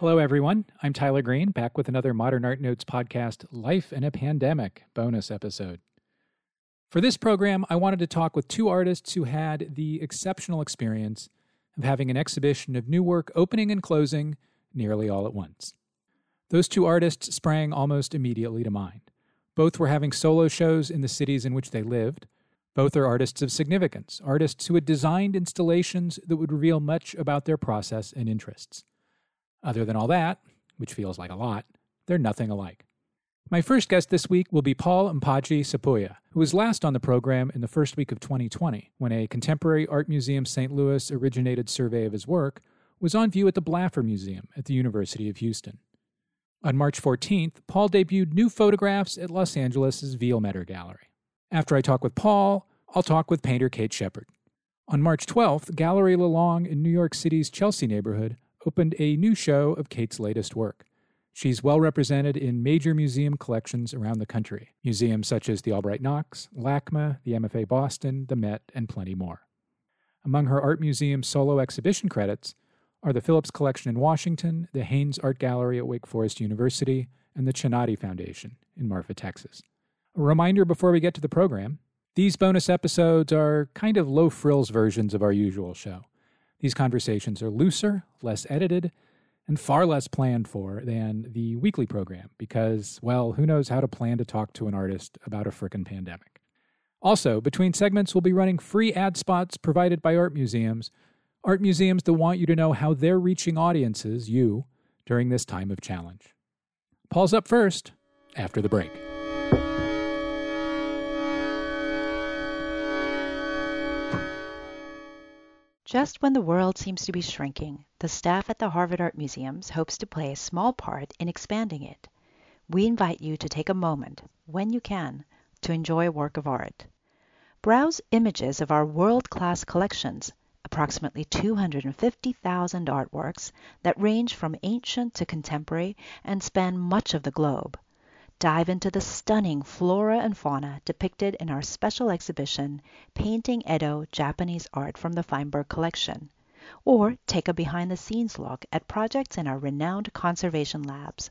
Hello, everyone. I'm Tyler Green, back with another Modern Art Notes podcast, Life in a Pandemic bonus episode. For this program, I wanted to talk with two artists who had the exceptional experience of having an exhibition of new work opening and closing nearly all at once. Those two artists sprang almost immediately to mind. Both were having solo shows in the cities in which they lived. Both are artists of significance, artists who had designed installations that would reveal much about their process and interests. Other than all that, which feels like a lot, they're nothing alike. My first guest this week will be Paul Mpagi Sepuya, who was last on the program in the first week of 2020 when a Contemporary Art Museum St. Louis originated survey of his work was on view at the Blaffer Museum at the University of Houston. On March 14th, Paul debuted new photographs at Los Angeles' Vielmetter Gallery. After I talk with Paul, I'll talk with painter Kate Shepherd. On March 12th, Gallery Lelong in New York City's Chelsea neighborhood opened a new show of Kate's latest work. She's well represented in major museum collections around the country, museums such as the Albright Knox, LACMA, the MFA Boston, the Met, and plenty more. Among her art museum solo exhibition credits are the Phillips Collection in Washington, the Hanes Art Gallery at Wake Forest University, and the Chinati Foundation in Marfa, Texas. A reminder before we get to the program these bonus episodes are kind of low frills versions of our usual show. These conversations are looser, less edited, and far less planned for than the weekly program because, well, who knows how to plan to talk to an artist about a frickin' pandemic. Also, between segments, we'll be running free ad spots provided by art museums, art museums that want you to know how they're reaching audiences, you, during this time of challenge. Paul's up first after the break. Just when the world seems to be shrinking, the staff at the Harvard Art Museums hopes to play a small part in expanding it. We invite you to take a moment, when you can, to enjoy a work of art. Browse images of our world-class collections, approximately 250,000 artworks that range from ancient to contemporary and span much of the globe dive into the stunning flora and fauna depicted in our special exhibition, Painting Edo Japanese Art from the Feinberg Collection, or take a behind the scenes look at projects in our renowned conservation labs.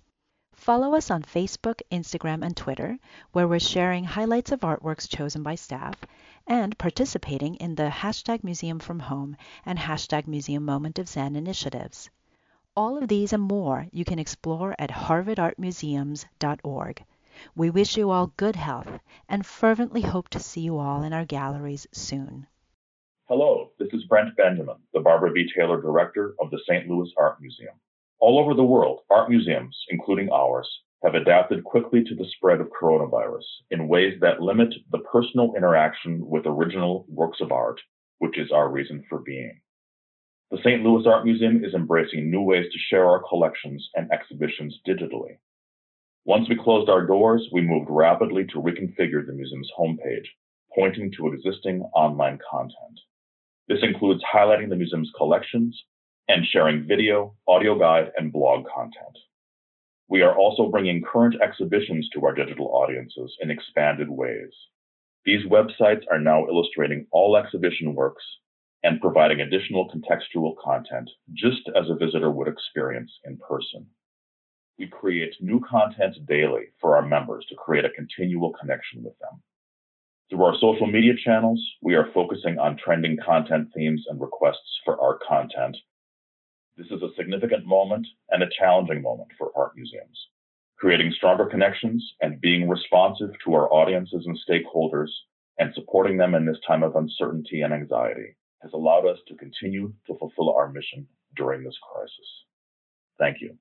Follow us on Facebook, Instagram, and Twitter, where we're sharing highlights of artworks chosen by staff and participating in the hashtag Museum from Home and hashtag Museum Moment of Zen initiatives. All of these and more you can explore at harvardartmuseums.org. We wish you all good health and fervently hope to see you all in our galleries soon. Hello, this is Brent Benjamin, the Barbara B. Taylor Director of the St. Louis Art Museum. All over the world, art museums, including ours, have adapted quickly to the spread of coronavirus in ways that limit the personal interaction with original works of art, which is our reason for being. The St. Louis Art Museum is embracing new ways to share our collections and exhibitions digitally. Once we closed our doors, we moved rapidly to reconfigure the museum's homepage, pointing to existing online content. This includes highlighting the museum's collections and sharing video, audio guide, and blog content. We are also bringing current exhibitions to our digital audiences in expanded ways. These websites are now illustrating all exhibition works and providing additional contextual content, just as a visitor would experience in person. We create new content daily for our members to create a continual connection with them. Through our social media channels, we are focusing on trending content themes and requests for art content. This is a significant moment and a challenging moment for art museums. Creating stronger connections and being responsive to our audiences and stakeholders and supporting them in this time of uncertainty and anxiety has allowed us to continue to fulfill our mission during this crisis. Thank you.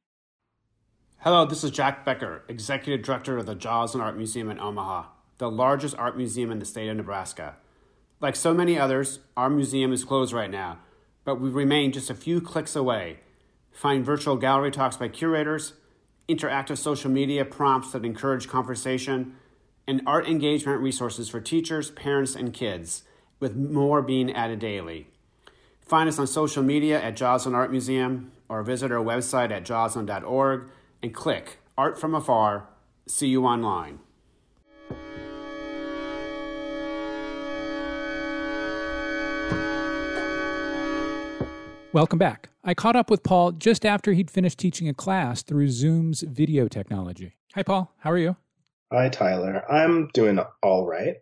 Hello, this is Jack Becker, Executive Director of the Joslyn Art Museum in Omaha, the largest art museum in the state of Nebraska. Like so many others, our museum is closed right now, but we remain just a few clicks away. Find virtual gallery talks by curators, interactive social media prompts that encourage conversation, and art engagement resources for teachers, parents, and kids with more being added daily. Find us on social media at Joslyn Art Museum or visit our website at joslyn.org and click Art from Afar. See you online. Welcome back. I caught up with Paul just after he'd finished teaching a class through Zoom's video technology. Hi, Paul. How are you? Hi, Tyler. I'm doing all right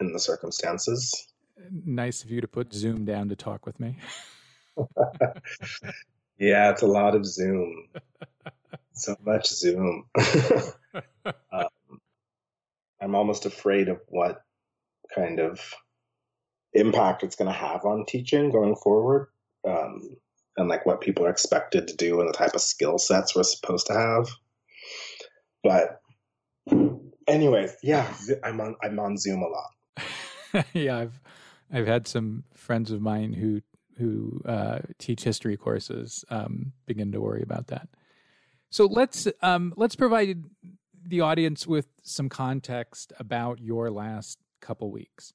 in the circumstances. Nice of you to put Zoom down to talk with me. yeah, it's a lot of Zoom. so much Zoom. um, I'm almost afraid of what kind of impact it's going to have on teaching going forward um, and like what people are expected to do and the type of skill sets we're supposed to have but anyways yeah i'm on i'm on zoom a lot yeah i've i've had some friends of mine who who uh, teach history courses um, begin to worry about that so let's um, let's provide the audience with some context about your last couple weeks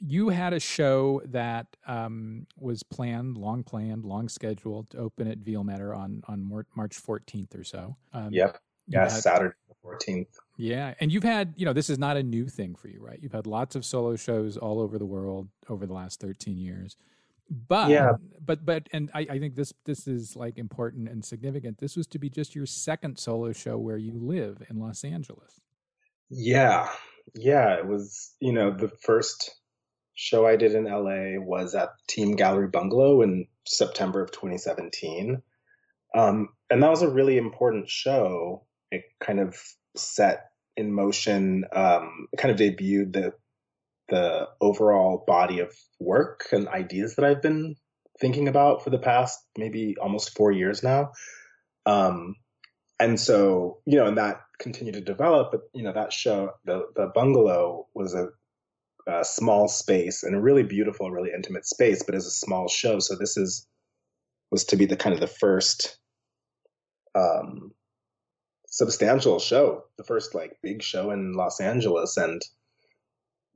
you had a show that um, was planned, long planned, long scheduled to open at Vielmetter on on March 14th or so. Um, yep. Yeah, Saturday the 14th. Yeah, and you've had, you know, this is not a new thing for you, right? You've had lots of solo shows all over the world over the last 13 years. But yeah. but but and I, I think this this is like important and significant. This was to be just your second solo show where you live in Los Angeles. Yeah. Yeah, it was, you know, the first show I did in LA was at Team Gallery Bungalow in September of 2017. Um, and that was a really important show. It kind of set in motion, um, kind of debuted the the overall body of work and ideas that I've been thinking about for the past maybe almost four years now. Um, and so, you know, and that continued to develop. But you know, that show, the the bungalow, was a a small space and a really beautiful, really intimate space, but as a small show. So this is was to be the kind of the first um, substantial show, the first like big show in Los Angeles. And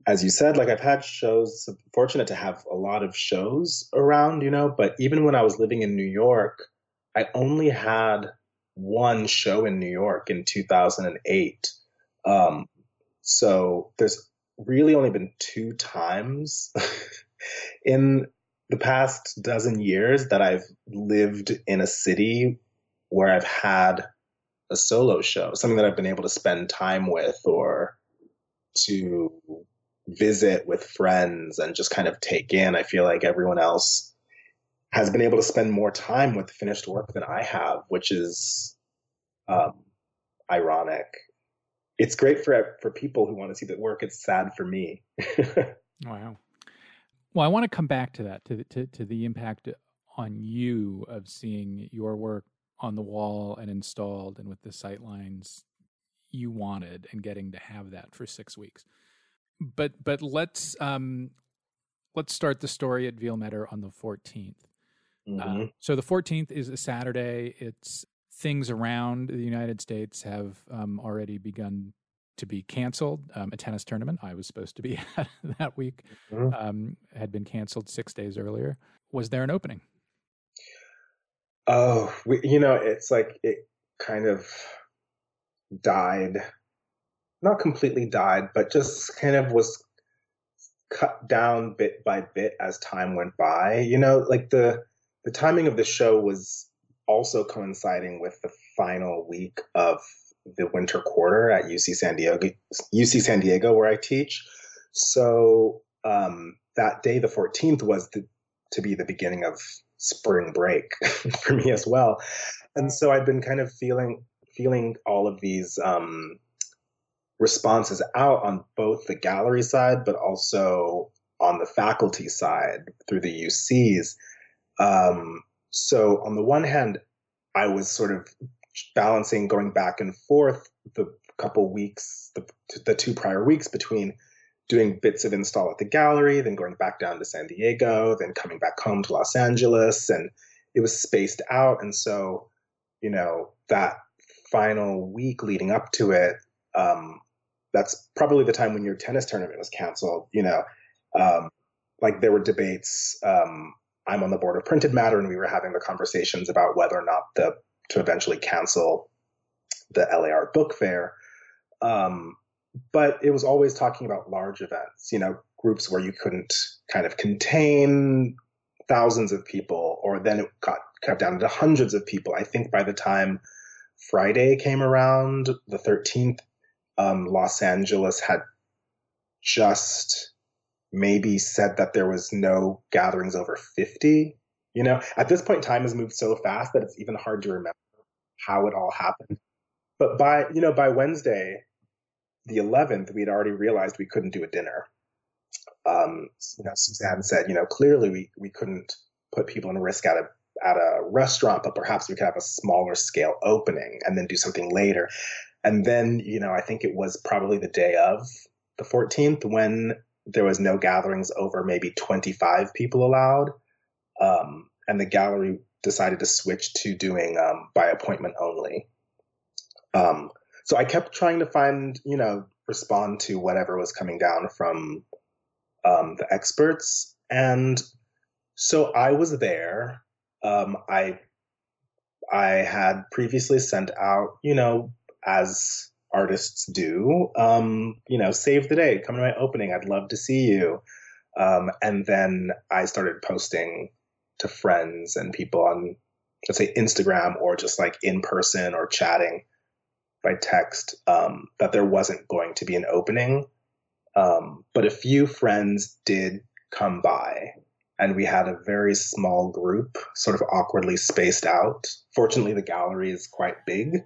as you said, like I've had shows, fortunate to have a lot of shows around, you know, but even when I was living in New York, I only had one show in New York in 2008. Um, so there's really only been two times in the past dozen years that I've lived in a city where I've had a solo show, something that I've been able to spend time with or to visit with friends and just kind of take in. I feel like everyone else has been able to spend more time with finished work than I have, which is um, ironic it's great for for people who want to see the work. It's sad for me. wow. Well, I want to come back to that to, to to the impact on you of seeing your work on the wall and installed and with the sight lines you wanted and getting to have that for six weeks. But but let's um let's start the story at Vielmetter on the 14th. Mm-hmm. Uh, so the 14th is a Saturday. It's things around the United States have um, already begun to be canceled. Um, a tennis tournament I was supposed to be at that week mm-hmm. um, had been canceled six days earlier. Was there an opening? Oh, we, you know, it's like it kind of died, not completely died, but just kind of was cut down bit by bit as time went by. You know, like the the timing of the show was also coinciding with the final week of the winter quarter at UC San Diego, UC San Diego, where I teach. So um, that day, the 14th, was the, to be the beginning of spring break for me as well. And so I've been kind of feeling feeling all of these um, responses out on both the gallery side, but also on the faculty side through the UCs. Um, so on the one hand, I was sort of balancing going back and forth the couple weeks, the, the two prior weeks between doing bits of install at the gallery, then going back down to San Diego, then coming back home to Los Angeles. And it was spaced out. And so, you know, that final week leading up to it, um, that's probably the time when your tennis tournament was canceled, you know. Um, like there were debates um, I'm on the board of Printed Matter, and we were having the conversations about whether or not the to eventually cancel the LA Art Book Fair. Um, but it was always talking about large events, you know, groups where you couldn't kind of contain thousands of people, or then it got cut down to hundreds of people. I think by the time Friday came around, the 13th, um, Los Angeles had just maybe said that there was no gatherings over 50. You know, at this point, time has moved so fast that it's even hard to remember how it all happened. But by, you know, by Wednesday, the 11th, we had already realized we couldn't do a dinner. Um, you know, Suzanne said, you know, clearly we, we couldn't put people in risk at a at a restaurant, but perhaps we could have a smaller scale opening and then do something later. And then, you know, I think it was probably the day of the 14th when there was no gatherings over maybe 25 people allowed. Um, and the gallery decided to switch to doing um, by appointment only. Um, so I kept trying to find, you know, respond to whatever was coming down from um, the experts. And so I was there. Um, I I had previously sent out, you know, as artists do, um, you know, save the day, come to my opening, I'd love to see you. Um, and then I started posting to friends and people on, let's say, Instagram or just like in person or chatting by text um, that there wasn't going to be an opening. Um, but a few friends did come by and we had a very small group, sort of awkwardly spaced out. Fortunately, the gallery is quite big.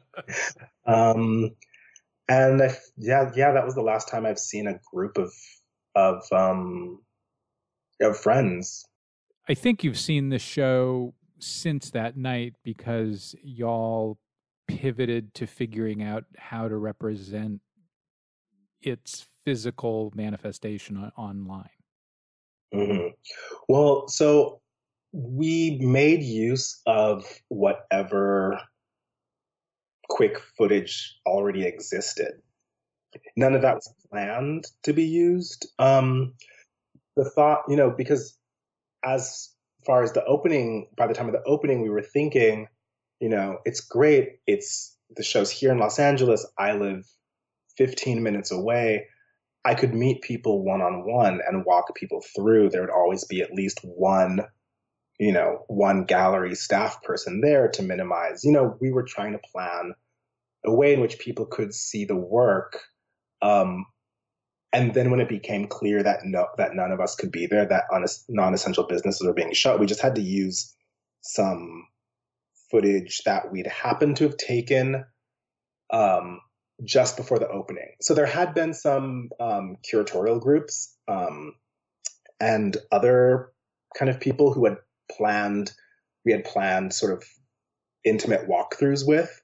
um, and I, yeah, yeah, that was the last time I've seen a group of of um, of friends. I think you've seen the show since that night because y'all pivoted to figuring out how to represent its physical manifestation on, online. Mm-hmm. Well, so we made use of whatever quick footage already existed. None of that was planned to be used. Um, the thought, you know, because as far as the opening, by the time of the opening, we were thinking, you know, it's great. It's the show's here in Los Angeles. I live 15 minutes away. I could meet people one on one and walk people through. There would always be at least one, you know, one gallery staff person there to minimize. You know, we were trying to plan a way in which people could see the work. Um, and then when it became clear that no, that none of us could be there, that non-essential businesses were being shut, we just had to use some footage that we'd happened to have taken um, just before the opening. So there had been some um, curatorial groups um, and other kind of people who had planned, we had planned sort of intimate walkthroughs with,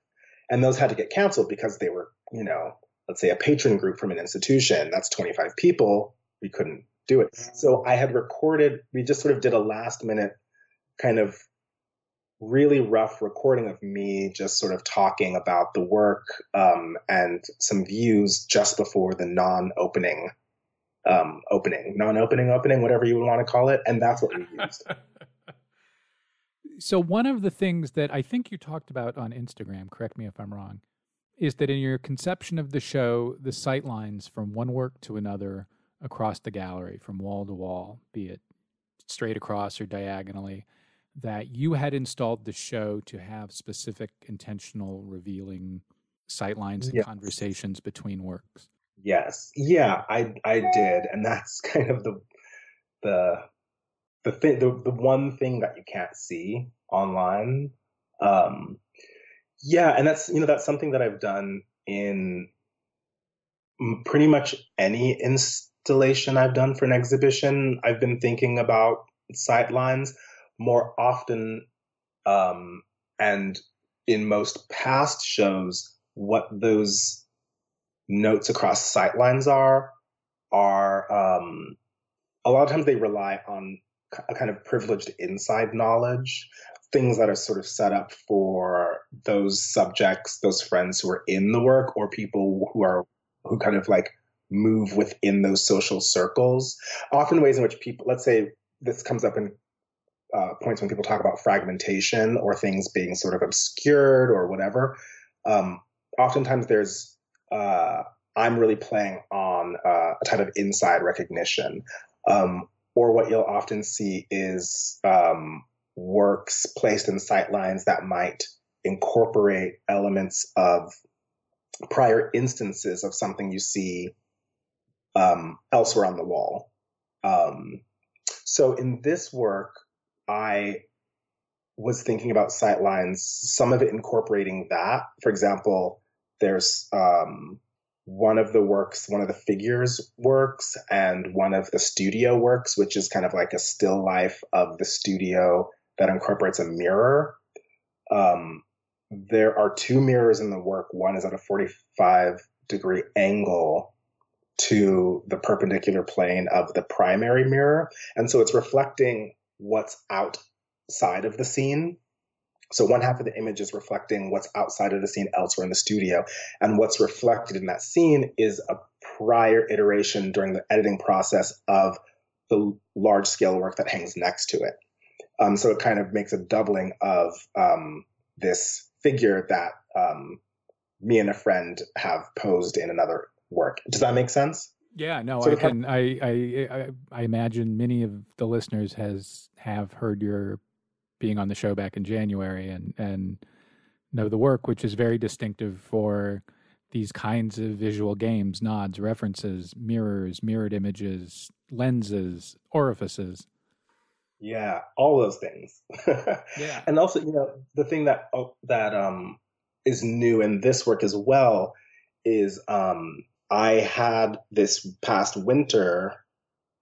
and those had to get canceled because they were, you know, let's say a patron group from an institution, that's 25 people, we couldn't do it. So I had recorded, we just sort of did a last minute kind of really rough recording of me just sort of talking about the work um, and some views just before the non-opening um, opening, non-opening opening, whatever you would want to call it, and that's what we used. so one of the things that I think you talked about on Instagram, correct me if I'm wrong, is that in your conception of the show, the sight lines from one work to another across the gallery, from wall to wall, be it straight across or diagonally, that you had installed the show to have specific intentional revealing sightlines and yes. conversations between works. Yes. Yeah, I I did. And that's kind of the the the thing the, the one thing that you can't see online. Um yeah, and that's you know that's something that I've done in pretty much any installation I've done for an exhibition. I've been thinking about sightlines more often um, and in most past shows what those notes across sightlines are are um, a lot of times they rely on a kind of privileged inside knowledge things that are sort of set up for those subjects those friends who are in the work or people who are who kind of like move within those social circles. Often ways in which people let's say this comes up in uh, points when people talk about fragmentation or things being sort of obscured or whatever. Um, oftentimes there's uh, I'm really playing on uh, a type of inside recognition. Um, or what you'll often see is um, works placed in sightlines that might incorporate elements of prior instances of something you see um, elsewhere on the wall. Um, so in this work, I was thinking about sightlines, some of it incorporating that. For example, there's um, one of the works, one of the figures works, and one of the studio works, which is kind of like a still life of the studio that incorporates a mirror. Um, there are two mirrors in the work. One is at a 45 degree angle to the perpendicular plane of the primary mirror. And so it's reflecting what's outside of the scene. So one half of the image is reflecting what's outside of the scene elsewhere in the studio. And what's reflected in that scene is a prior iteration during the editing process of the large scale work that hangs next to it. Um, so it kind of makes a doubling of um, this figure that um, me and a friend have posed in another work. Does that make sense? Yeah, no, so I can. I, I I imagine many of the listeners has have heard your being on the show back in January and and know the work, which is very distinctive for these kinds of visual games, nods, references, mirrors, mirrored images, lenses, orifices. Yeah, all those things. yeah. And also, you know, the thing that oh, that um is new in this work as well is um I had this past winter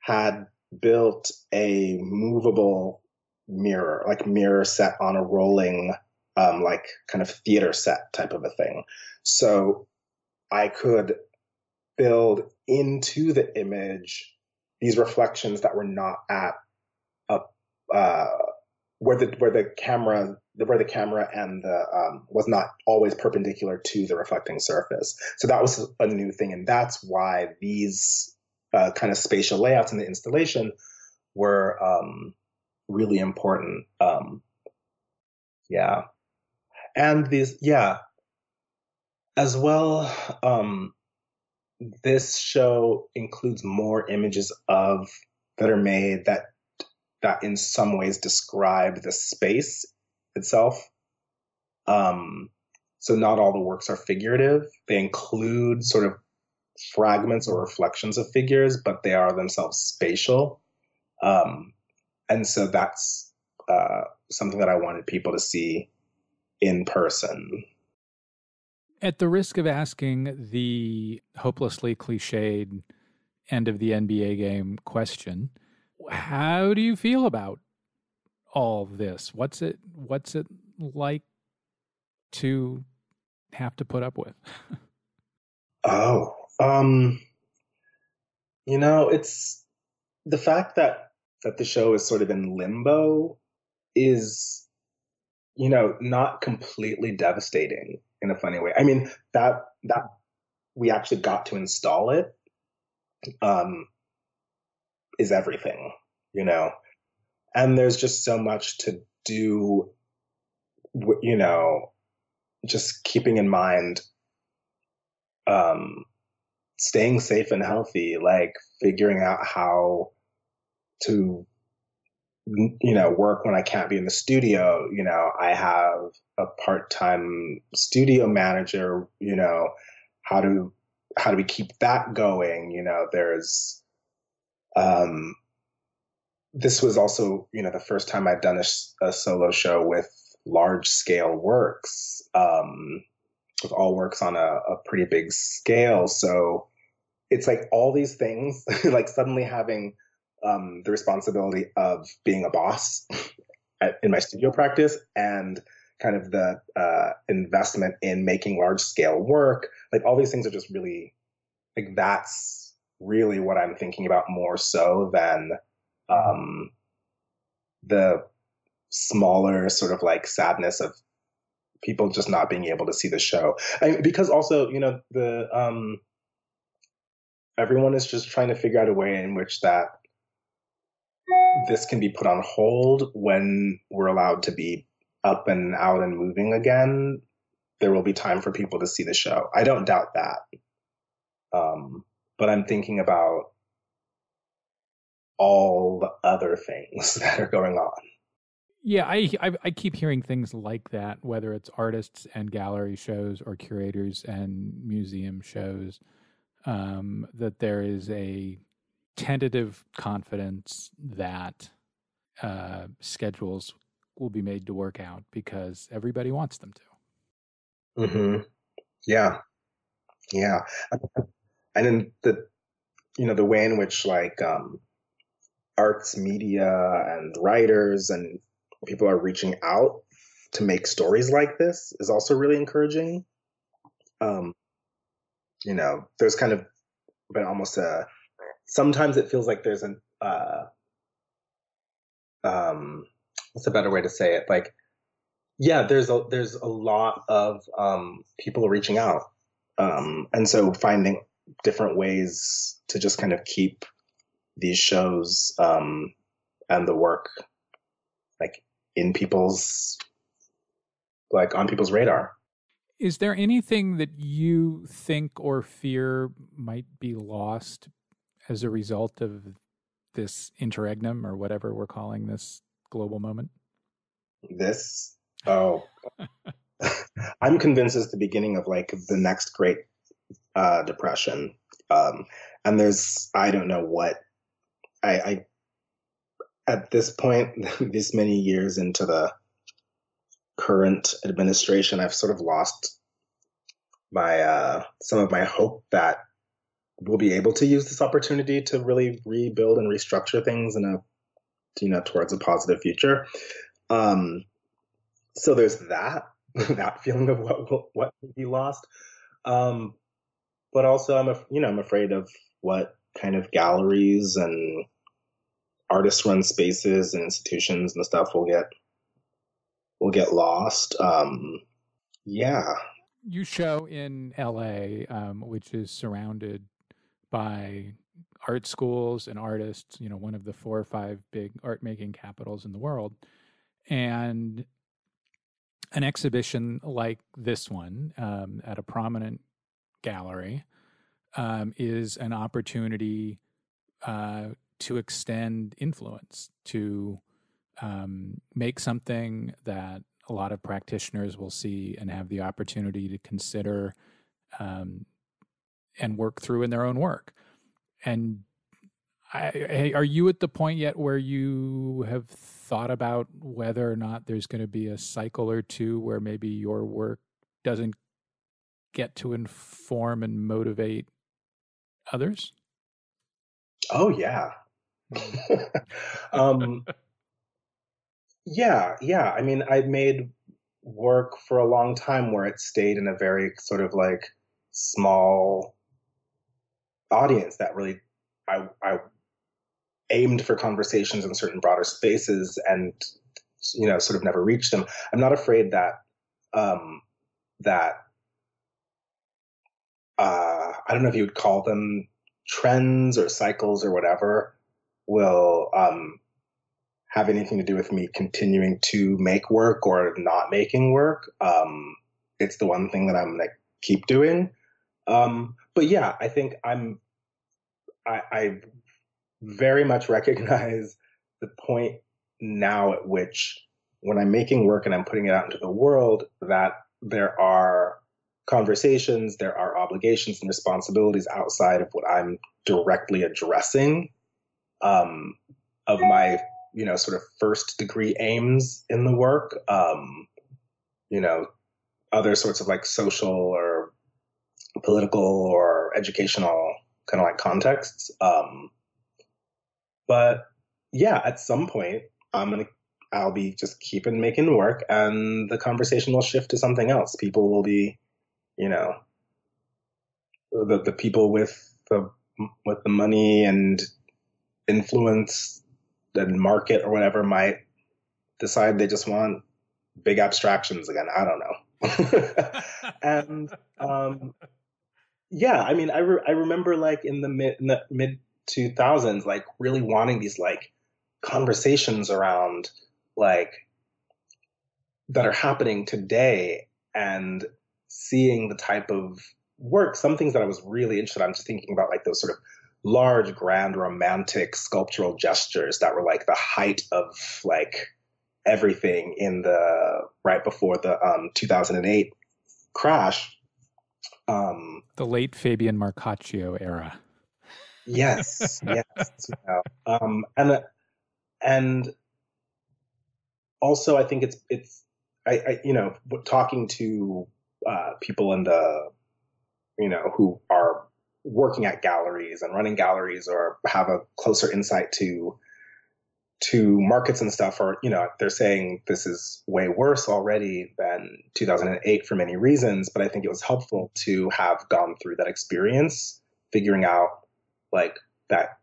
had built a movable mirror, like mirror set on a rolling um like kind of theater set type of a thing. So I could build into the image these reflections that were not at a, uh, where the where the camera where the camera and the um, was not always perpendicular to the reflecting surface. So that was a new thing, and that's why these uh, kind of spatial layouts in the installation were um, really important. Um, yeah, and these yeah, as well. Um, this show includes more images of that are made that that in some ways describe the space itself. Um, so not all the works are figurative. They include sort of fragments or reflections of figures, but they are themselves spatial. Um, and so that's uh, something that I wanted people to see in person. At the risk of asking the hopelessly cliched end of the NBA game question, how do you feel about all this? What's it what's it like to have to put up with? oh, um you know, it's the fact that that the show is sort of in limbo is you know, not completely devastating in a funny way. I mean, that that we actually got to install it um is everything, you know? And there's just so much to do, you know, just keeping in mind, um, staying safe and healthy, like figuring out how to, you know, work when I can't be in the studio. You know, I have a part-time studio manager, you know, how do, how do we keep that going? You know, there's, um, this was also, you know, the first time I'd done a, a solo show with large scale works, um, with all works on a, a pretty big scale. So it's like all these things, like suddenly having um, the responsibility of being a boss at, in my studio practice and kind of the uh, investment in making large scale work. Like all these things are just really like that's really what I'm thinking about more so than um, the smaller sort of like sadness of people just not being able to see the show. I, because also, you know, the um, everyone is just trying to figure out a way in which that this can be put on hold when we're allowed to be up and out and moving again. There will be time for people to see the show. I don't doubt that. Um, but I'm thinking about all the other things that are going on. Yeah, I, I, I keep hearing things like that, whether it's artists and gallery shows or curators and museum shows, um, that there is a tentative confidence that uh, schedules will be made to work out because everybody wants them to. Mm-hmm. Yeah, yeah, and then the you know the way in which like um, arts media and writers and people are reaching out to make stories like this is also really encouraging. Um, you know, there's kind of been almost a. Sometimes it feels like there's an. Uh, um, what's a better way to say it? Like, yeah, there's a there's a lot of um, people reaching out, um, and so finding different ways to just kind of keep these shows um, and the work like in people's like on people's radar. Is there anything that you think or fear might be lost as a result of this interregnum or whatever we're calling this global moment? This oh I'm convinced it's the beginning of like the next great uh, depression. Um, and there's I don't know what I, I at this point, this many years into the current administration, I've sort of lost my uh, some of my hope that we'll be able to use this opportunity to really rebuild and restructure things in a you know towards a positive future. Um, so there's that that feeling of what what will be lost. Um, but also I'm you know I'm afraid of what kind of galleries and artist run spaces and institutions and stuff will get will get lost. Um, yeah. You show in LA, um, which is surrounded by art schools and artists, you know, one of the four or five big art making capitals in the world. And an exhibition like this one um, at a prominent gallery um, is an opportunity uh, to extend influence, to um, make something that a lot of practitioners will see and have the opportunity to consider um, and work through in their own work. And I, are you at the point yet where you have thought about whether or not there's going to be a cycle or two where maybe your work doesn't get to inform and motivate others? Oh yeah, um, yeah, yeah. I mean, I've made work for a long time where it stayed in a very sort of like small audience that really I, I aimed for conversations in certain broader spaces and you know sort of never reached them. I'm not afraid that um, that uh, I don't know if you would call them trends or cycles or whatever will um, have anything to do with me continuing to make work or not making work. Um, it's the one thing that I'm to keep doing. Um, but yeah, I think I'm, I, I very much recognize the point now at which when I'm making work and I'm putting it out into the world that there are conversations, there are obligations and responsibilities outside of what I'm directly addressing um, of my you know sort of first degree aims in the work um, you know other sorts of like social or political or educational kind of like contexts um, but yeah at some point i'm gonna i'll be just keeping making work and the conversation will shift to something else. People will be you know the, the people with the with the money and influence and market or whatever might decide they just want big abstractions again. I don't know. and um, yeah, I mean, I re- I remember like in the mid in the mid two thousands, like really wanting these like conversations around like that are happening today and seeing the type of work, some things that I was really interested. in. I'm just thinking about like those sort of large, grand, romantic sculptural gestures that were like the height of like everything in the right before the um, 2008 crash. Um, the late Fabian Marcaccio era. Yes, yes. um, and and also, I think it's it's I, I you know talking to uh, people in the you know who are working at galleries and running galleries or have a closer insight to to markets and stuff or you know they're saying this is way worse already than 2008 for many reasons but i think it was helpful to have gone through that experience figuring out like that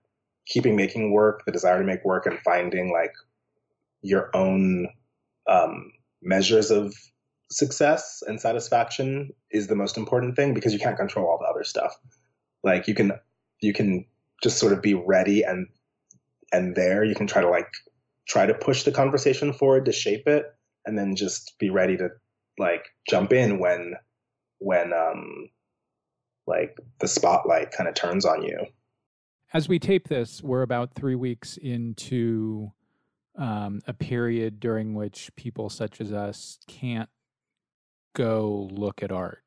keeping making work the desire to make work and finding like your own um, measures of success and satisfaction is the most important thing because you can't control all the other stuff. Like you can you can just sort of be ready and and there. You can try to like try to push the conversation forward to shape it and then just be ready to like jump in when when um like the spotlight kind of turns on you. As we tape this we're about three weeks into um, a period during which people such as us can't go look at art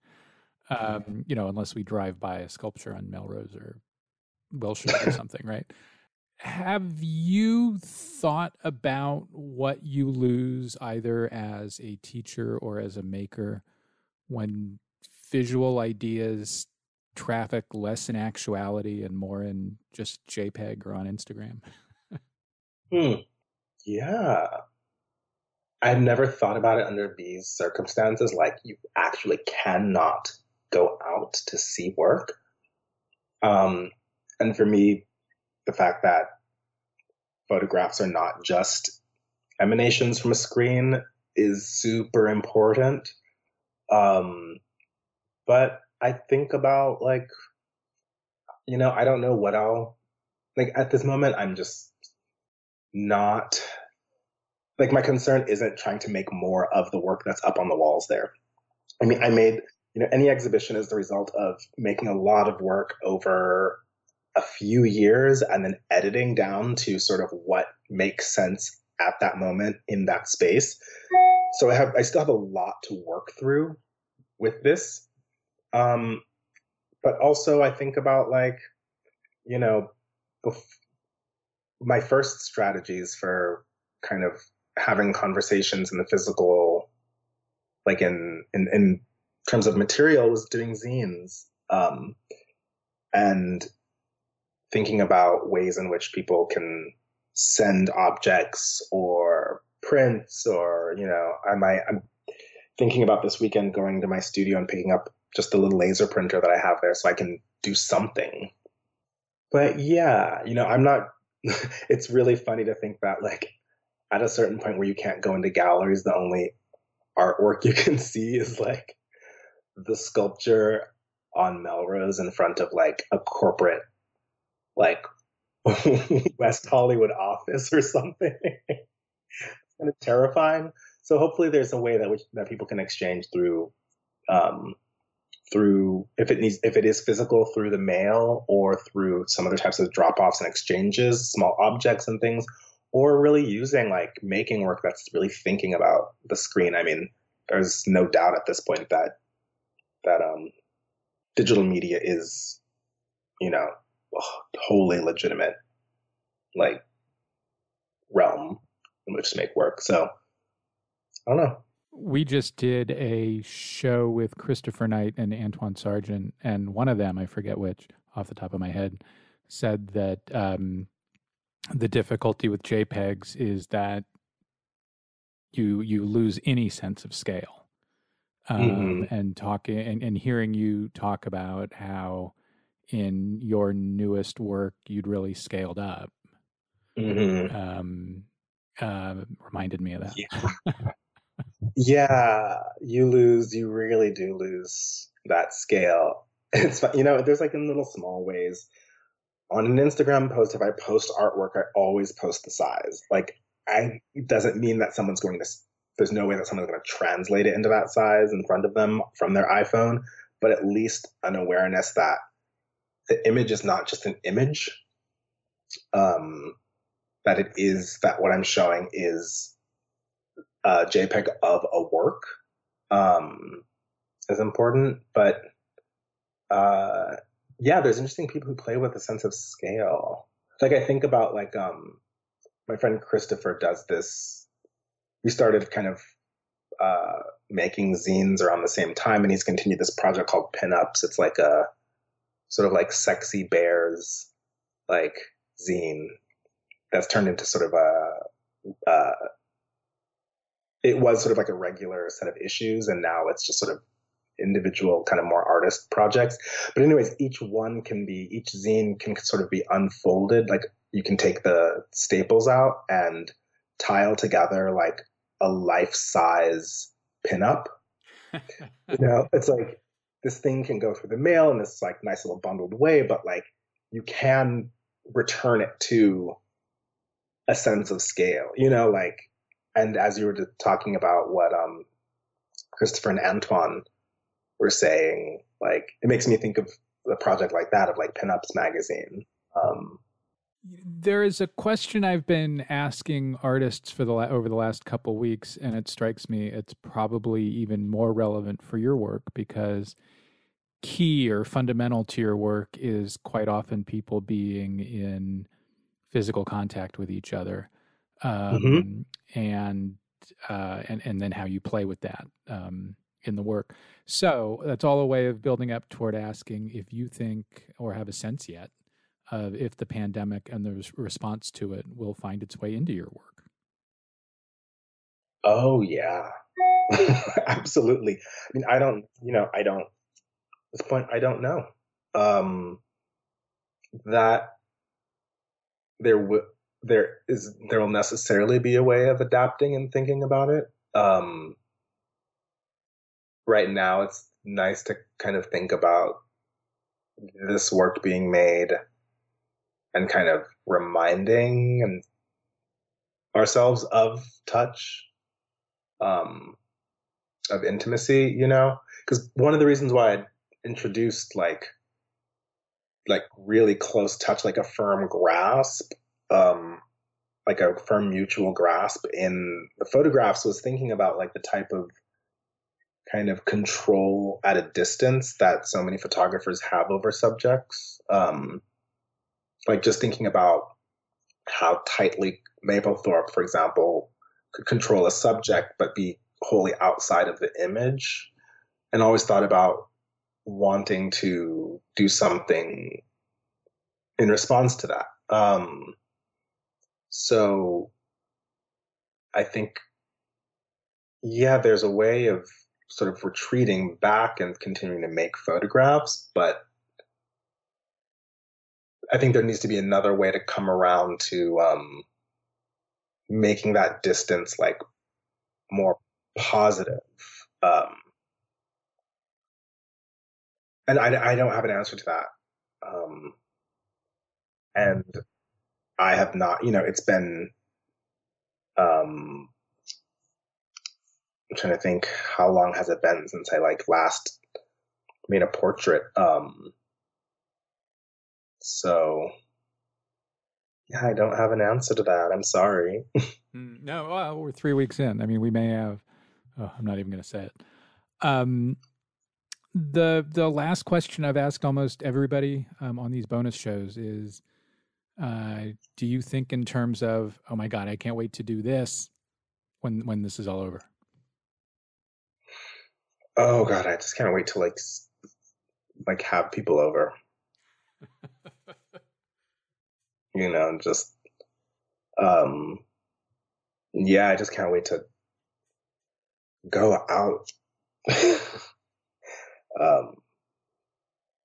um, you know unless we drive by a sculpture on melrose or wilshire or something right have you thought about what you lose either as a teacher or as a maker when visual ideas traffic less in actuality and more in just JPEG or on Instagram? hmm. Yeah. I've never thought about it under these circumstances. Like, you actually cannot go out to see work. Um, and for me, the fact that photographs are not just emanations from a screen is super important. Um, but I think about like, you know, I don't know what I'll like at this moment. I'm just not like my concern isn't trying to make more of the work that's up on the walls there. I mean, I made, you know, any exhibition is the result of making a lot of work over a few years and then editing down to sort of what makes sense at that moment in that space. So I have I still have a lot to work through with this. Um, but also I think about like, you know, bef- my first strategies for kind of having conversations in the physical, like in in, in terms of material, was doing zines. Um, and thinking about ways in which people can send objects or prints or you know i might i'm thinking about this weekend going to my studio and picking up just a little laser printer that i have there so i can do something but yeah you know i'm not it's really funny to think that like at a certain point where you can't go into galleries the only artwork you can see is like the sculpture on melrose in front of like a corporate like West Hollywood office or something. it's kind of terrifying. So hopefully there's a way that which that people can exchange through um, through if it needs if it is physical through the mail or through some other types of drop offs and exchanges, small objects and things, or really using like making work that's really thinking about the screen. I mean, there's no doubt at this point that that um, digital media is, you know, wholly legitimate like realm in which to make work. So I don't know. We just did a show with Christopher Knight and Antwaun Sargent, and one of them, I forget which, off the top of my head, said that um, the difficulty with JPEGs is that you you lose any sense of scale. Um, mm-hmm. And talking and, and hearing you talk about how in your newest work you'd really scaled up mm-hmm. um, uh, reminded me of that. Yeah. yeah, you lose, you really do lose that scale. It's you know, there's like in little small ways. On an Instagram post, if I post artwork, I always post the size. Like, I it doesn't mean that someone's going to. There's no way that someone's going to translate it into that size in front of them from their iPhone, but at least an awareness that the image is not just an image. Um, that it is that what I'm showing is a JPEG of a work um, is important. But uh, yeah, there's interesting people who play with a sense of scale. Like I think about like um, my friend Christopher does this. We started kind of uh, making zines around the same time, and he's continued this project called Pinups. It's like a sort of like sexy bears like zine that's turned into sort of a uh, it was sort of like a regular set of issues and now it's just sort of individual kind of more artist projects. But anyways each one can be each zine can sort of be unfolded. Like you can take the staples out and tile together like a life size pinup. You know it's like this thing can go through the mail in this like nice little bundled way but like you can return it to a sense of scale you know like and as you were talking about what um, Christopher and Antwaun were saying, like it makes me think of a project like that of like Pinups magazine. Um, there is a question I've been asking artists for the la- over the last couple weeks, and it strikes me it's probably even more relevant for your work because key or fundamental to your work is quite often people being in physical contact with each other. Mm-hmm. um, mm-hmm. and uh, and and then how you play with that um, in the work. So that's all a way of building up toward asking if you think or have a sense yet of if the pandemic and the response to it will find its way into your work. Oh yeah, absolutely. I mean, I don't, you know, I don't. At this point, I don't know. Um, that there would there is there will necessarily be a way of adapting and thinking about it. Um, right now, it's nice to kind of think about this work being made and kind of reminding and ourselves of touch, um, of intimacy. You know, because one of the reasons why I introduced like like really close touch, like a firm grasp, um, like a firm mutual grasp in the photographs was thinking about like the type of kind of control at a distance that so many photographers have over subjects. Um, like just thinking about how tightly Mapplethorpe, for example, could control a subject but be wholly outside of the image, and always thought about wanting to do something in response to that. Um, so I think, yeah, there's a way of sort of retreating back and continuing to make photographs, but I think there needs to be another way to come around to um, making that distance like more positive. Um, and I, I don't have an answer to that. Um, and I have not, you know, it's been, um, I'm trying to think how long has it been since I like last made a portrait. Um, so yeah, I don't have an answer to that. I'm sorry. Mm, no, well, we're three weeks in. I mean, we may have. Oh, I'm not even going to say it. Um, the the last question I've asked almost everybody um, on these bonus shows is uh, do you think in terms of, oh my God, I can't wait to do this when when this is all over? Oh God, I just can't wait to like like have people over. you know, just um yeah, I just can't wait to go out um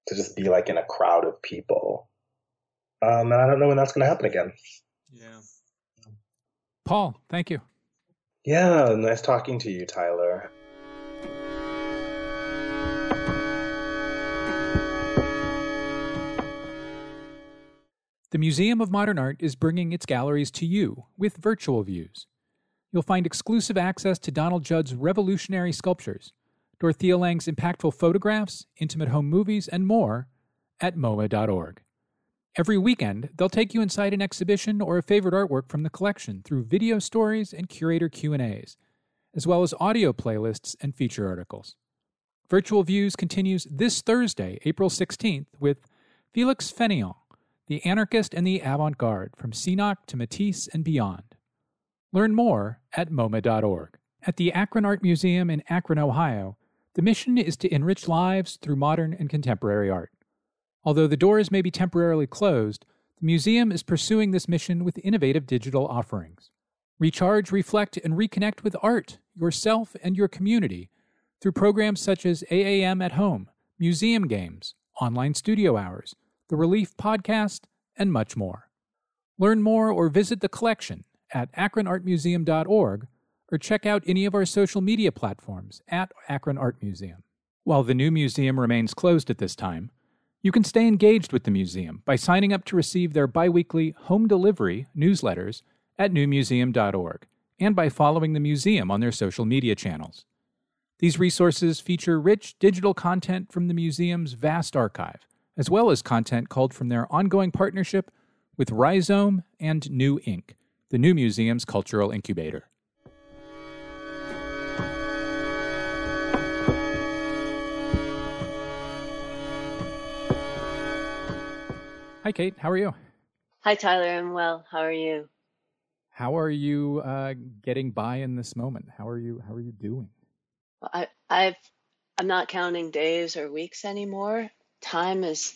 to just be like in a crowd of people um, and I don't know when that's going to happen again. Yeah. Paul, thank you. Yeah, nice talking to you, Tyler. The Museum of Modern Art is bringing its galleries to you with virtual views. You'll find exclusive access to Donald Judd's revolutionary sculptures, Dorothea Lange's impactful photographs, intimate home movies, and more at MoMA.org. Every weekend, they'll take you inside an exhibition or a favorite artwork from the collection through video stories and curator Q&As, as well as audio playlists and feature articles. Virtual Views continues this Thursday, April 16th, with Felix Fénéon, the anarchist and the avant garde from Cenac to Matisse and beyond. Learn more at MoMA.org. At the Akron Art Museum in Akron, Ohio, the mission is to enrich lives through modern and contemporary art. Although the doors may be temporarily closed, the museum is pursuing this mission with innovative digital offerings. Recharge, reflect, and reconnect with art, yourself, and your community through programs such as AAM at Home, museum games, online studio hours, the Relief Podcast, and much more. Learn more or visit the collection at akronartmuseum.org or check out any of our social media platforms at Akron Art Museum. While the new museum remains closed at this time, you can stay engaged with the museum by signing up to receive their biweekly home delivery newsletters at newmuseum.org and by following the museum on their social media channels. These resources feature rich digital content from the museum's vast archive, as well as content culled from their ongoing partnership with Rhizome and New Inc., the new museum's cultural incubator. Hi, Kate. How are you? Hi, Tyler. I'm well. How are you? How are you uh, getting by in this moment? How are you? How are you doing? Well, I, I've, I'm not counting days or weeks anymore. Time is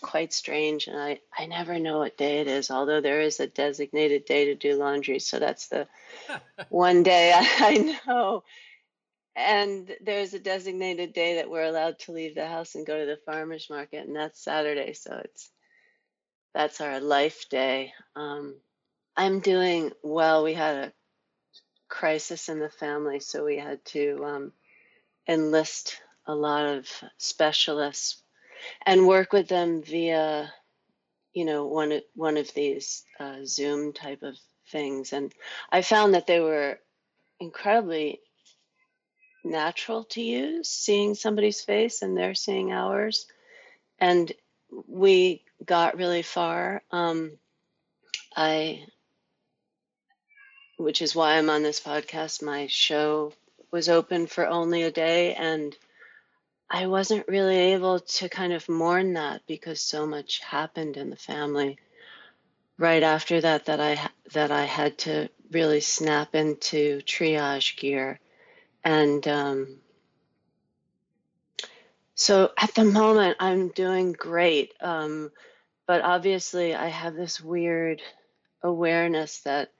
quite strange, and I, I never know what day it is. Although there is a designated day to do laundry, so that's the one day I, I know. And there's a designated day that we're allowed to leave the house and go to the farmers market, and that's Saturday. So it's that's our life day. Um, I'm doing well. We had a crisis in the family, so we had to um, enlist a lot of specialists and work with them via, you know, one one of these uh, Zoom type of things. And I found that they were incredibly natural to use, seeing somebody's face and they're seeing ours. And we got really far. Um, I, which is why I'm on this podcast. My show was open for only a day, and I wasn't really able to kind of mourn that because so much happened in the family. Right after that, that I that I had to really snap into triage gear, and um, so at the moment, I'm doing great. Um, but obviously, I have this weird awareness that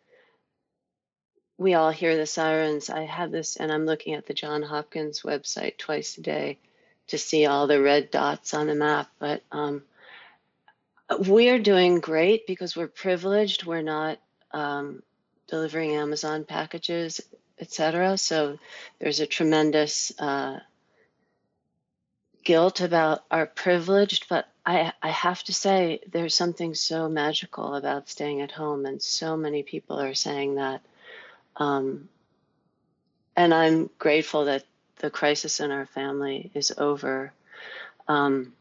we all hear the sirens. I have this, and I'm looking at the John Hopkins website twice a day to see all the red dots on the map. But um, we're doing great because we're privileged. We're not um, delivering Amazon packages, etc. So there's a tremendous uh, guilt about our privileged, but I, I have to say there's something so magical about staying at home, and so many people are saying that. Um, and I'm grateful that the crisis in our family is over. Um,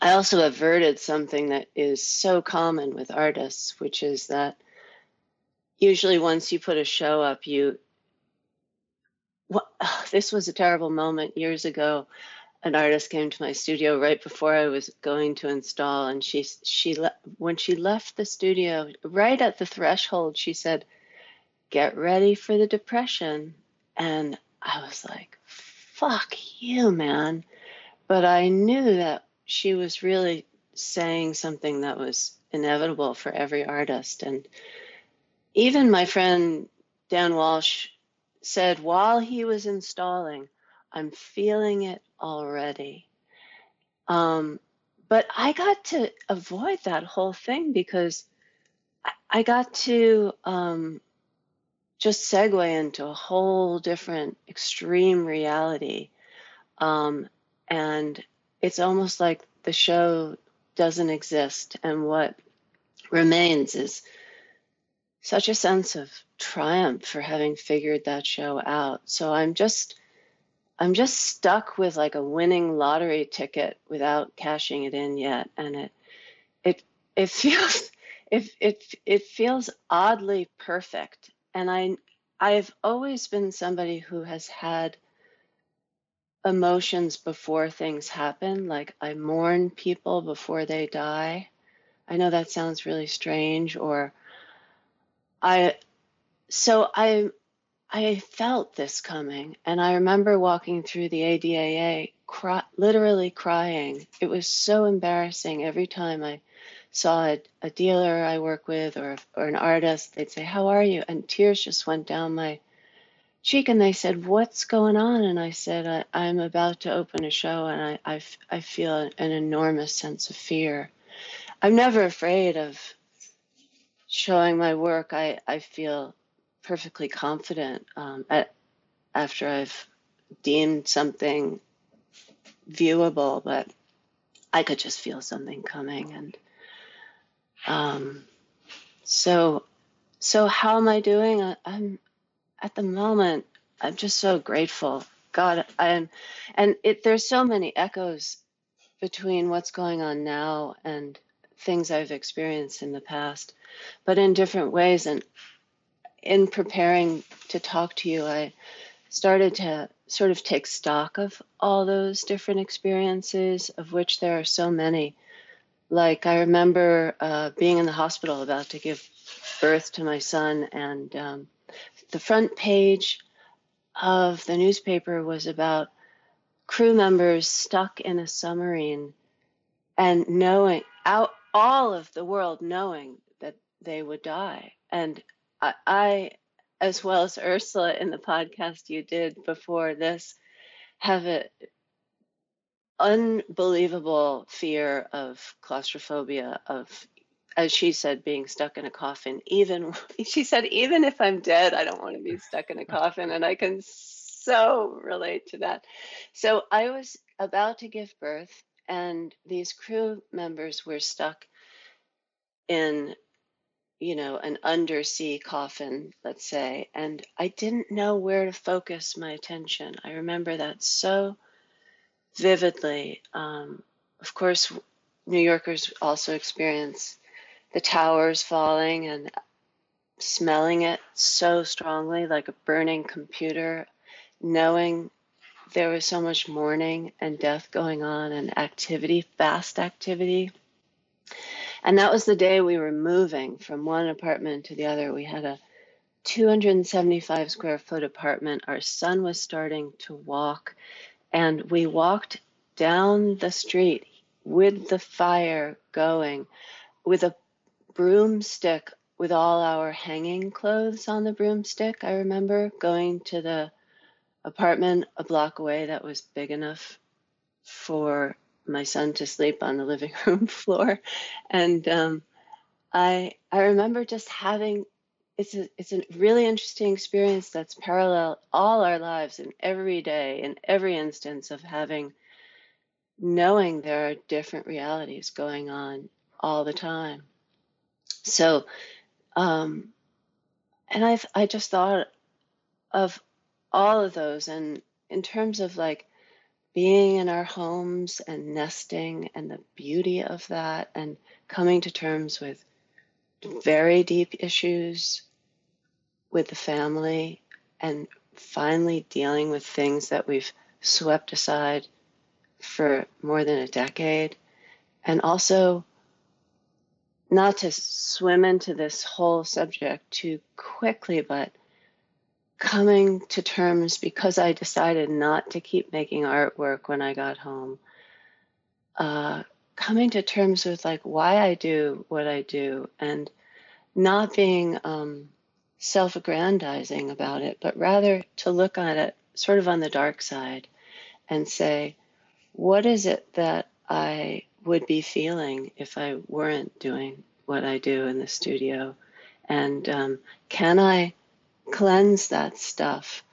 I also averted something that is so common with artists, which is that usually once you put a show up, you. Oh, this was a terrible moment years ago an artist came to my studio right before I was going to install, and she she le- when she left the studio, right at the threshold, she said, "Get ready for the depression," and I was like, "Fuck you, man!" But I knew that she was really saying something that was inevitable for every artist, and even my friend Dan Walsh said while he was installing, "I'm feeling it already. Um, but I got to avoid that whole thing because I got to um, just segue into a whole different extreme reality. Um, and it's almost like the show doesn't exist. And what remains is such a sense of triumph for having figured that show out. So I'm just I'm just stuck with like a winning lottery ticket without cashing it in yet, and it it it feels it it it feels oddly perfect. And I I've always been somebody who has had emotions before things happen. Like I mourn people before they die. I know that sounds really strange, or I so I I felt this coming, and I remember walking through the ADAA, cry, literally crying. It was so embarrassing every time I saw a, a dealer I work with or or an artist. They'd say, "How are you?" and tears just went down my cheek. And they said, "What's going on?" And I said, I, am about to open a show, and I, I, I feel an enormous sense of fear." I'm never afraid of showing my work. I, I feel perfectly confident um, at, after I've deemed something viewable, but I could just feel something coming. And um, so, so how am I doing? I, I'm at the moment. I'm just so grateful. God, I'm, and it. There's so many echoes between what's going on now and things I've experienced in the past, but in different ways. And in preparing to talk to you, I started to sort of take stock of all those different experiences, of which there are so many. Like, I remember uh, being in the hospital about to give birth to my son, and um, the front page of the newspaper was about crew members stuck in a submarine and knowing out all of the world knowing that they would die. And I, I, as well as Ursula in the podcast you did before this, have an unbelievable fear of claustrophobia, of, as she said, being stuck in a coffin. Even, she said, even if I'm dead, I don't want to be stuck in a coffin. And I can so relate to that. So I was about to give birth, and these crew members were stuck in you know, an undersea coffin, let's say, and I didn't know where to focus my attention. I remember that so vividly. Um, of course, New Yorkers also experience the towers falling and smelling it so strongly, like a burning computer, knowing there was so much mourning and death going on and activity, fast activity. And that was the day we were moving from one apartment to the other. We had a 275 square foot apartment. Our son was starting to walk, and we walked down the street with the fire going, with a broomstick with all our hanging clothes on the broomstick. I remember going to the apartment a block away that was big enough for my son to sleep on the living room floor, and um, I I remember just having it's a it's a really interesting experience that's parallel all our lives in every day in every instance of having knowing there are different realities going on all the time. So, um, and I've I just thought of all of those, and in terms of like being in our homes and nesting and the beauty of that and coming to terms with very deep issues with the family and finally dealing with things that we've swept aside for more than a decade and also not to swim into this whole subject too quickly but coming to terms because I decided not to keep making artwork when I got home. Uh, coming to terms with like why I do what I do and not being um, self aggrandizing about it, but rather to look at it sort of on the dark side and say, what is it that I would be feeling if I weren't doing what I do in the studio? And um, can I cleanse that stuff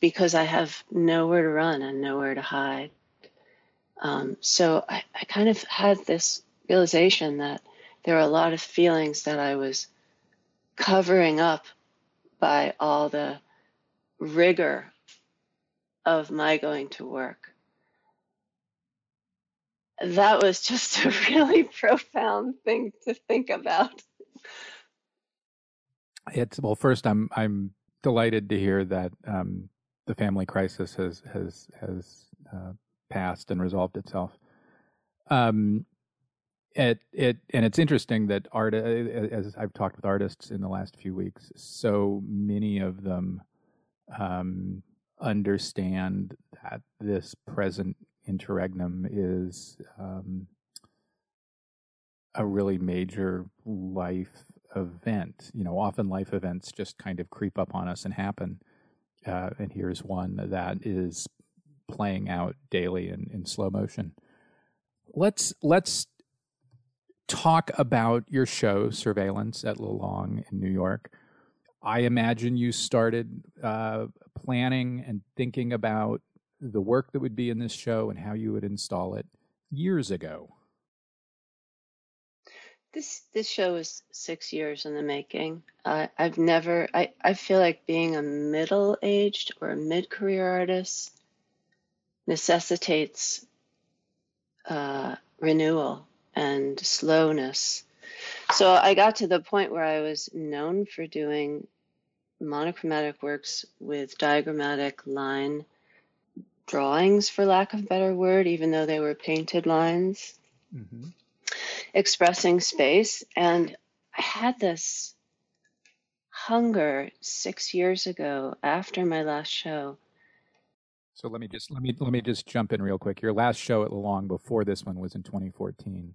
because I have nowhere to run and nowhere to hide. Um, so I, I kind of had this realization that there are a lot of feelings that I was covering up by all the rigor of my going to work. That was just a really profound thing to think about. It's well. First, I'm I'm delighted to hear that um, the family crisis has has has uh, passed and resolved itself. Um, it it and it's interesting that art, as I've talked with artists in the last few weeks, so many of them um, understand that this present interregnum is um, a really major life event. You know, often life events just kind of creep up on us and happen. Uh, and here's one that is playing out daily in, in slow motion. Let's let's talk about your show, Surveillance at Lelong in New York. I imagine you started uh, planning and thinking about the work that would be in this show and how you would install it years ago. This this show is six years in the making. Uh, I've never. I I feel like being a middle aged or a mid career artist necessitates uh, renewal and slowness. So I got to the point where I was known for doing monochromatic works with diagrammatic line drawings, for lack of a better word, even though they were painted lines, mm-hmm. expressing space. And I had this hunger six years ago after my last show so let me just let me let me just jump in real quick. Your last show at Lelong before this one was in 2014.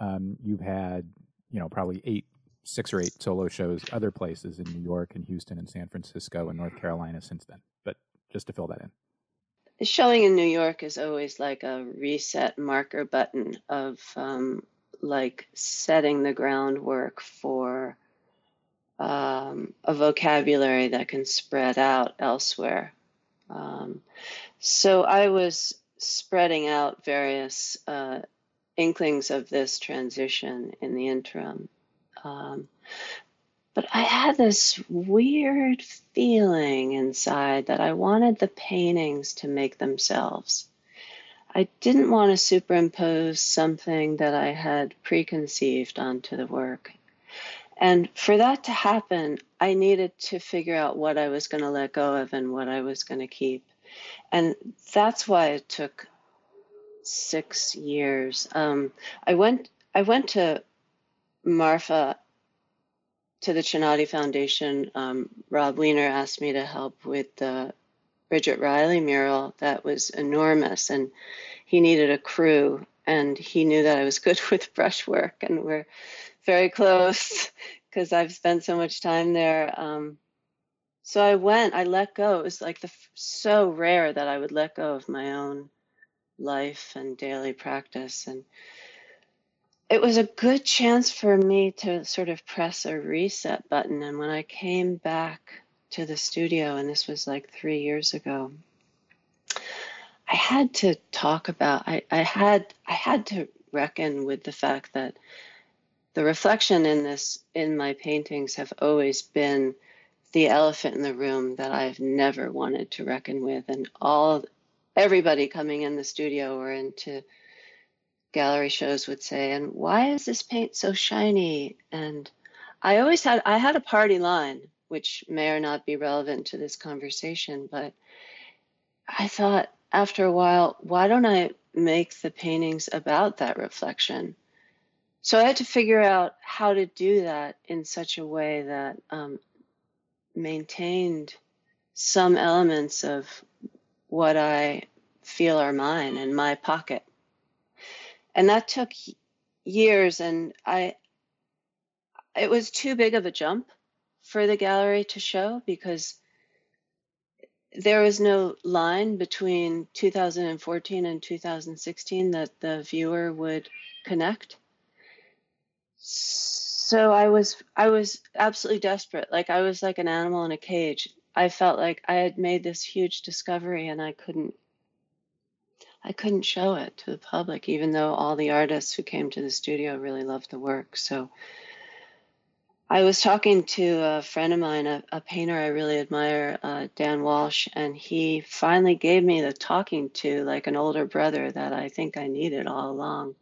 Um, you've had you know probably eight, six or eight solo shows other places in New York and Houston and San Francisco and North Carolina since then. But just to fill that in. Showing in New York is always like a reset marker button of um, like setting the groundwork for um, a vocabulary that can spread out elsewhere. Um, so I was spreading out various uh, inklings of this transition in the interim. Um, but I had this weird feeling inside that I wanted the paintings to make themselves. I didn't want to superimpose something that I had preconceived onto the work. And for that to happen, I needed to figure out what I was going to let go of and what I was going to keep. And that's why it took six years. Um, I went I went to Marfa to the Chinati Foundation. Um, Rob Weiner asked me to help with the Bridget Riley mural that was enormous, and he needed a crew, and he knew that I was good with brushwork, and we're very close because I've spent so much time there. Um, so I went, I let go. It was like the so rare that I would let go of my own life and daily practice. And it was a good chance for me to sort of press a reset button. And when I came back to the studio and this was like 3 years ago I had to talk about I, I had I had to reckon with the fact that the reflection in this in my paintings have always been the elephant in the room that I've never wanted to reckon with. And all everybody coming in the studio or into gallery shows would say and why is this paint so shiny? And I always had I had a party line which may or not be relevant to this conversation but I thought after a while why don't I make the paintings about that reflection? So I had to figure out how to do that in such a way that um, maintained some elements of what I feel are mine and my pocket. And that took years, and I it was too big of a jump for the gallery to show because there was no line between 2014 and 2016 that the viewer would connect. So i was i was absolutely desperate. Like i was like an animal in a cage i felt like i had made this huge discovery and i couldn't i couldn't show it to the public even though all the artists who came to the studio really loved the work. So I was talking to a friend of mine, a, a painter I really admire, uh, Dan Walsh, and he finally gave me the talking to like an older brother that I think I needed all along,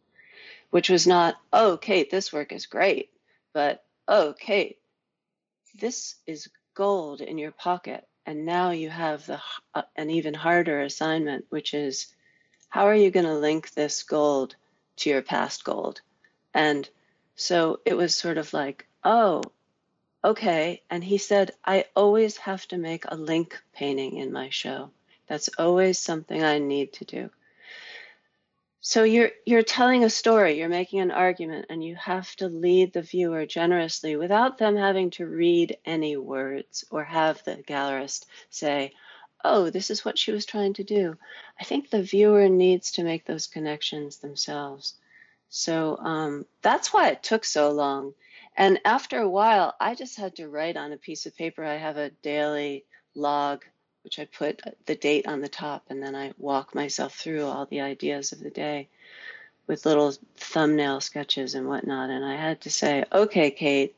which was not, oh, Kate, this work is great, but oh, Kate, this is gold in your pocket. And now you have the, uh, an even harder assignment, which is how are you going to link this gold to your past gold? And so it was sort of like, oh, okay. And he said, I always have to make a link painting in my show. That's always something I need to do. So you're you're telling a story, you're making an argument, and you have to lead the viewer generously without them having to read any words or have the gallerist say, "Oh, this is what she was trying to do." I think the viewer needs to make those connections themselves. So um, that's why it took so long. And after a while, I just had to write on a piece of paper. I have a daily log, which I put the date on the top, and then I walk myself through all the ideas of the day with little thumbnail sketches and whatnot. And I had to say, okay, Kate,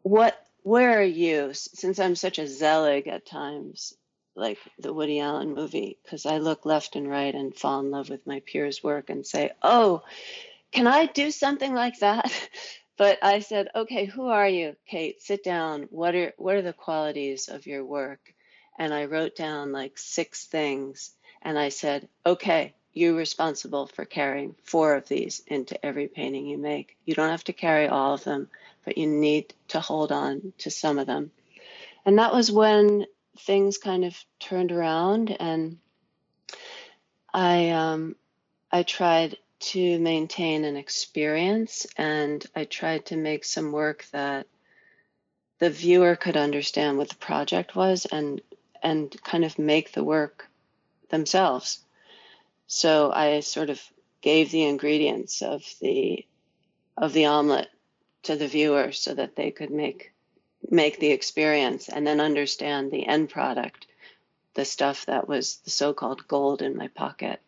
what, where are you? Since I'm such a Zelig at times, like the Woody Allen movie because I look left and right and fall in love with my peers' work and say, "Oh, can I do something like that?" But I said, "Okay, who are you, Kate? Sit down. What are what are the qualities of your work?" And I wrote down like six things and I said, "Okay, you're responsible for carrying four of these into every painting you make. You don't have to carry all of them, but you need to hold on to some of them." And that was when things kind of turned around and I um, I tried to maintain an experience and I tried to make some work that the viewer could understand what the project was and and kind of make the work themselves. So I sort of gave the ingredients of the of the omelet to the viewer so that they could make make the experience and then understand the end product, the stuff that was the so called gold in my pocket.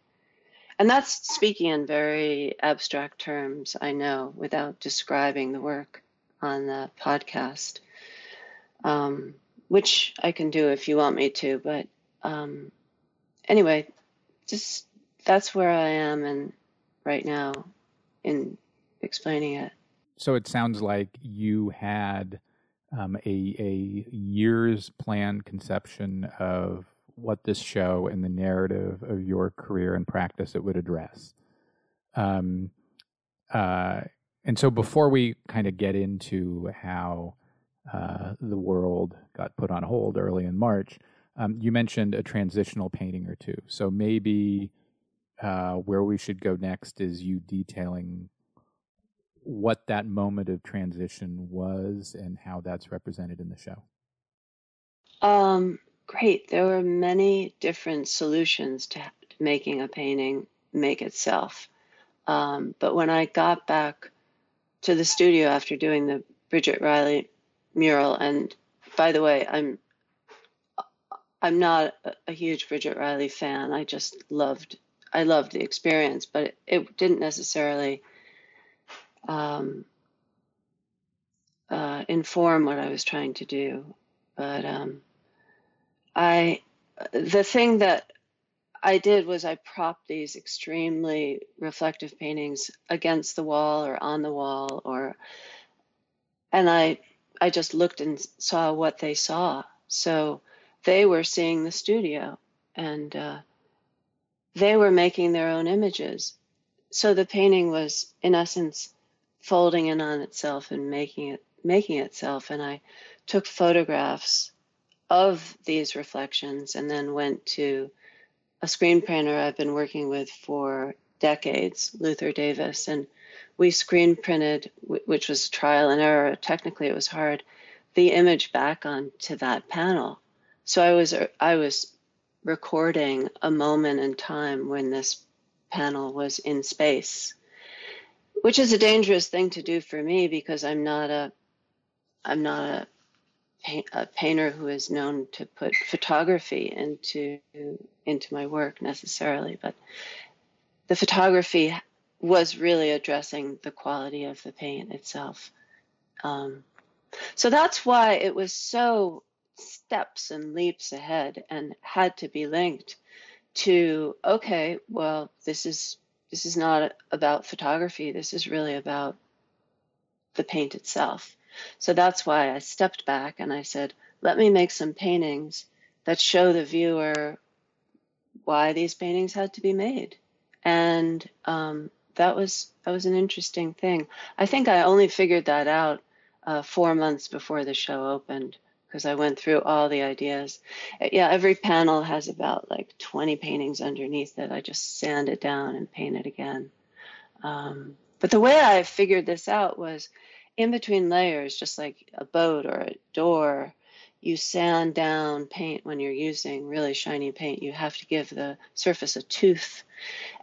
And that's speaking in very abstract terms, I know, without describing the work on the podcast, um, which I can do if you want me to. But um, anyway, just that's where I am and right now in explaining it. So it sounds like you had um, a a years planned conception of what this show and the narrative of your career and practice it would address. Um, uh, and so before we kind of get into how uh, the world got put on hold early in March, um, you mentioned a transitional painting or two. So maybe uh, where we should go next is you detailing what that moment of transition was and how that's represented in the show. Um, great. There were many different solutions to making a painting make itself. Um, but when I got back to the studio after doing the Bridget Riley mural, and by the way, I'm I'm not a huge Bridget Riley fan. I just loved I loved the experience, but it didn't necessarily um, uh, inform what I was trying to do. But um, I, the thing that I did was I propped these extremely reflective paintings against the wall or on the wall, or, and I, I just looked and saw what they saw. So they were seeing the studio, and uh, they were making their own images. So the painting was, in essence, folding in on itself and making it making itself and i took photographs of these reflections and then went to a screen printer i've been working with for decades luther davis and we screen printed which was trial and error. Technically it was hard. The image back onto that panel. So i was i was recording a moment in time when this panel was in space which is a dangerous thing to do for me because I'm not a I'm not a, a painter who is known to put photography into into my work necessarily, but the photography was really addressing the quality of the paint itself. Um, so that's why it was so steps and leaps ahead and had to be linked to okay well this is this is not about photography. This is really about the paint itself. So that's why i stepped back and i said let me make some paintings that show the viewer why these paintings had to be made. And um, that was that was an interesting thing i think i only figured that out uh, four months before the show opened because I went through all the ideas. Uh, yeah, every panel has about like 20 paintings underneath it. I just sand it down and paint it again. Um, but the way I figured this out was in between layers, just like a boat or a door, you sand down paint when you're using really shiny paint. You have to give the surface a tooth.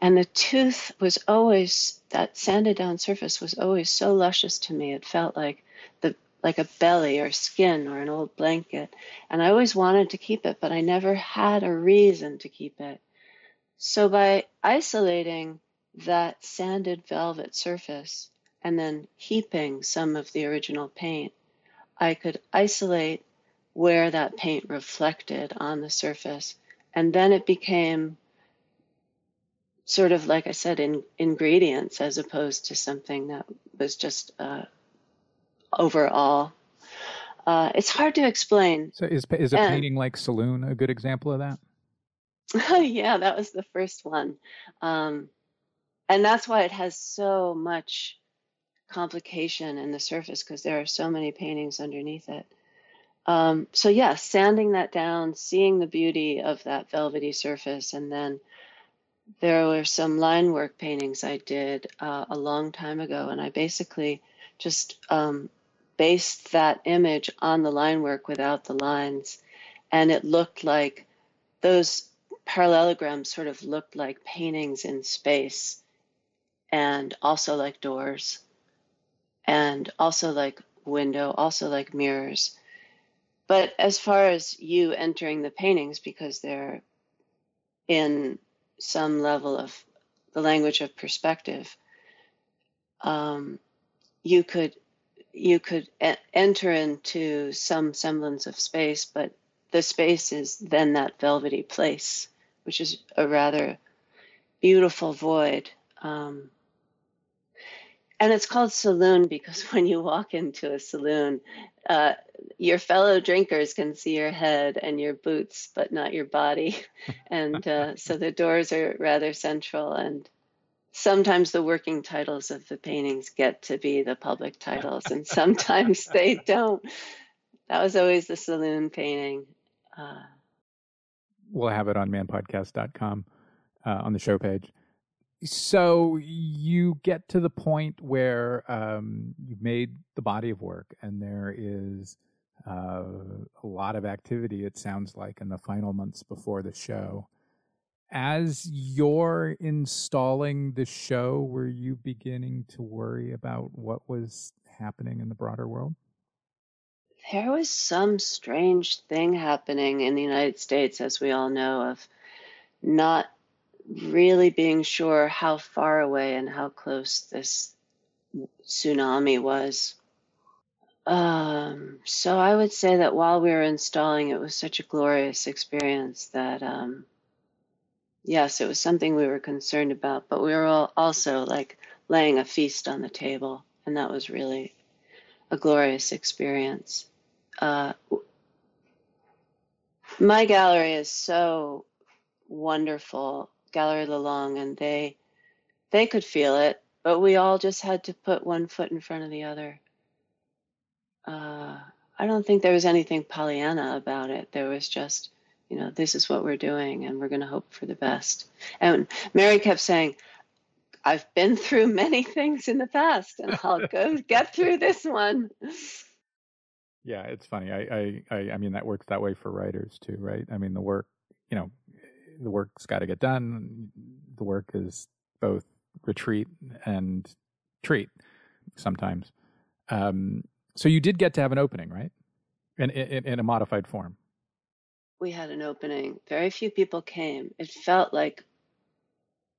And the tooth was always, that sanded down surface was always so luscious to me. It felt like the like a belly or skin or an old blanket. And I always wanted to keep it, but I never had a reason to keep it. So by isolating that sanded velvet surface and then heaping some of the original paint, I could isolate where that paint reflected on the surface. And then it became sort of, like I said, in ingredients as opposed to something that was just uh, overall. Uh, it's hard to explain. So is is a and, painting like Saloon a good example of that? yeah, that was the first one, um, and that's why it has so much complication in the surface because there are so many paintings underneath it. Um, so yeah, sanding that down, seeing the beauty of that velvety surface, and then there were some line work paintings I did uh, a long time ago, and I basically just um, based that image on the line work without the lines. And it looked like those parallelograms sort of looked like paintings in space and also like doors and also like window, also like mirrors. But as far as you entering the paintings, because they're in some level of the language of perspective, um, you could you could e- enter into some semblance of space, but the space is then that velvety place, which is a rather beautiful void. Um, and it's called saloon because when you walk into a saloon, uh, your fellow drinkers can see your head and your boots, but not your body. and uh, so the doors are rather central and sometimes the working titles of the paintings get to be the public titles and sometimes they don't. That was always the saloon painting uh, we'll have it on manpodcast.com uh, on the show page so you get to the point where um, you've made the body of work and there is uh, a lot of activity it sounds like in the final months before the show as you're installing the show, were you beginning to worry about what was happening in the broader world? There was some strange thing happening in the United States, as we all know, of not really being sure how far away and how close this tsunami was. Um, so I would say that while we were installing, it was such a glorious experience that um, yes, it was something we were concerned about, but we were also like laying a feast on the table, and that was really a glorious experience. Uh, my gallery is so wonderful, Gallery Lelong, and they they could feel it, but we all just had to put one foot in front of the other. Uh, I don't think there was anything Pollyanna about it. There was just you know, this is what we're doing and we're going to hope for the best. And Mary kept saying, I've been through many things in the past and I'll go get through this one. Yeah, it's funny. I, I, I mean, that works that way for writers too, right? I mean, the work, you know, the work's got to get done. The work is both retreat and treat sometimes. Um, so you did get to have an opening, right? In, in, in a modified form we had an opening. Very few people came. It felt like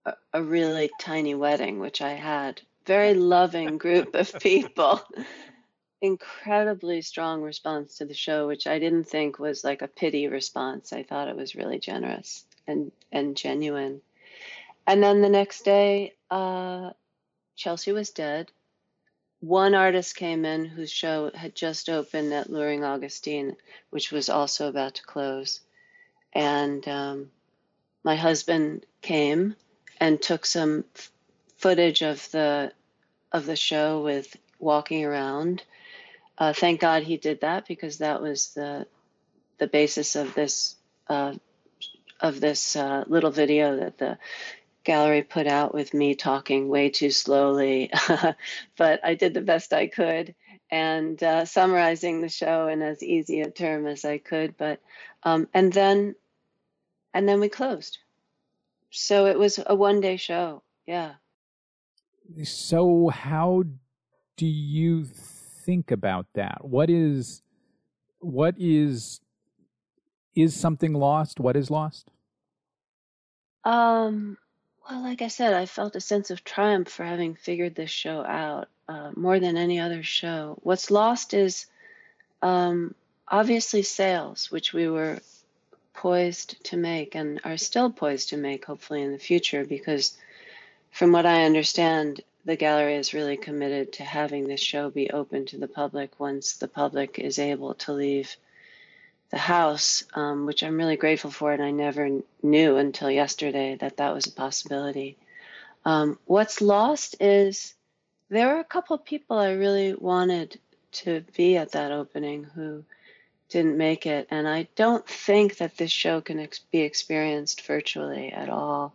a, a really tiny wedding, which I had. Very loving group of people. incredibly strong response to the show, which I didn't think was like a pity response. I thought it was really generous and and genuine. And then the next day, uh, Chelsea was dead. One artist came in whose show had just opened at Luhring Augustine, which was also about to close. And um, my husband came and took some f- footage of the of the show with walking around. Uh, thank God he did that because that was the the basis of this uh, of this uh, little video that the gallery put out with me talking way too slowly, but I did the best I could and uh, summarizing the show in as easy a term as I could. But um, and then and then we closed. So it was a one day show. Yeah. So how do you think about that? What is what is is something lost? What is lost? Um well, like I said, I felt a sense of triumph for having figured this show out uh, more than any other show. What's lost is um, obviously sales, which we were poised to make and are still poised to make, hopefully, in the future, because from what I understand, the gallery is really committed to having this show be open to the public once the public is able to leave the house, um, which I'm really grateful for, and I never knew until yesterday that that was a possibility. Um, what's lost is there were a couple of people I really wanted to be at that opening who didn't make it, and I don't think that this show can ex- be experienced virtually at all.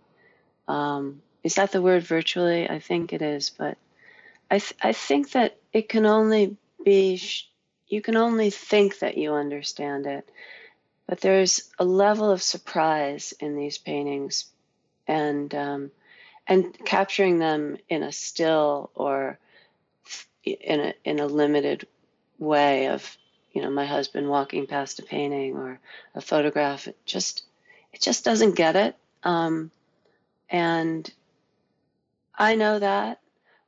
Um, is that the word virtually? I think it is, but I th- I think that it can only be sh- you can only think that you understand it. But there's a level of surprise in these paintings, and um, and capturing them in a still or in a in a limited way of you know my husband walking past a painting or a photograph. It just it just doesn't get it, um, and I know that,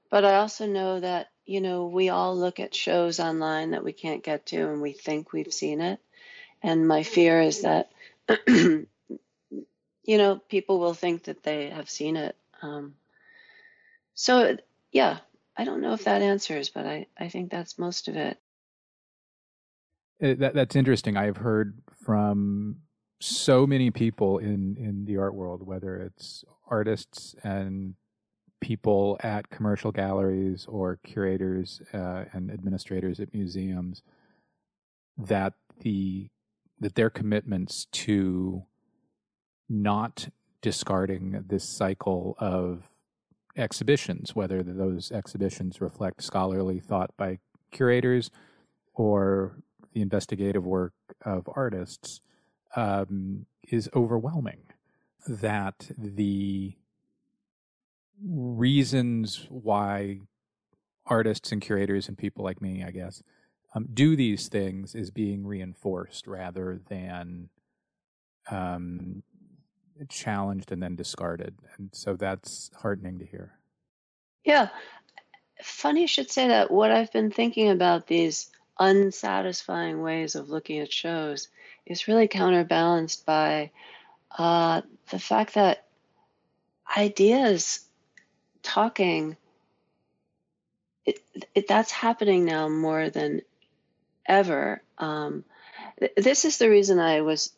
but I also know that you know, we all look at shows online that we can't get to and we think we've seen it. And my fear is that, you know, people will think that they have seen it. Um, so, yeah, I don't know if that answers, but I, I think that's most of it. Uh, that, that's interesting. I've heard from so many people in, in the art world, whether it's artists and people at commercial galleries or curators uh, and administrators at museums that the that their commitments to not discarding this cycle of exhibitions, whether those exhibitions reflect scholarly thought by curators or the investigative work of artists, um, is overwhelming. That the reasons why artists and curators and people like me, I guess, um, do these things is being reinforced rather than um, challenged and then discarded. And so that's heartening to hear. Yeah. Funny you should say that. What I've been thinking about these unsatisfying ways of looking at shows is really counterbalanced by uh, the fact that ideas talking it, it, that's happening now more than ever. Um, th- this is the reason i was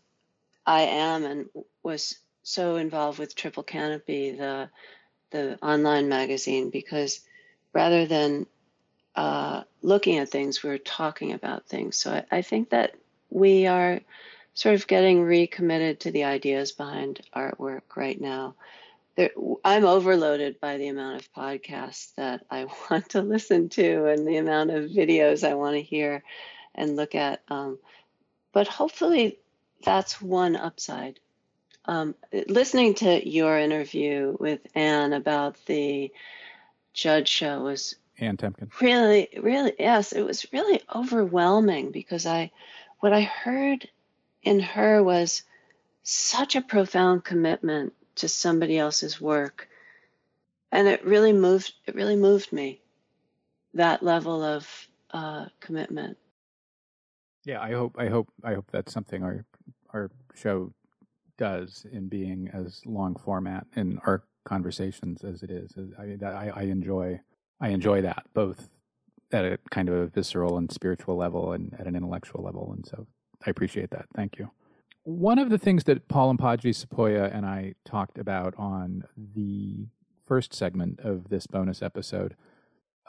i am and was so involved with triple canopy the the online magazine because rather than uh, looking at things we're talking about things. So I, I think that we are sort of getting recommitted to the ideas behind artwork right now there, I'm overloaded by the amount of podcasts that I want to listen to and the amount of videos I want to hear and look at. Um, but hopefully, that's one upside. Um, listening to your interview with Anne about the Judd show was Anne Temkin. Really, really, yes, it was really overwhelming because I, what I heard in her was such a profound commitment to somebody else's work. And it really moved it really moved me. That level of uh, commitment. Yeah, I hope I hope I hope that's something our our show does in being as long format in our conversations as it is. I, I, I enjoy I enjoy that both at a kind of a visceral and spiritual level and at an intellectual level, and so I appreciate that. Thank you. One of the things that Paul Mpagi Sepuya and I talked about on the first segment of this bonus episode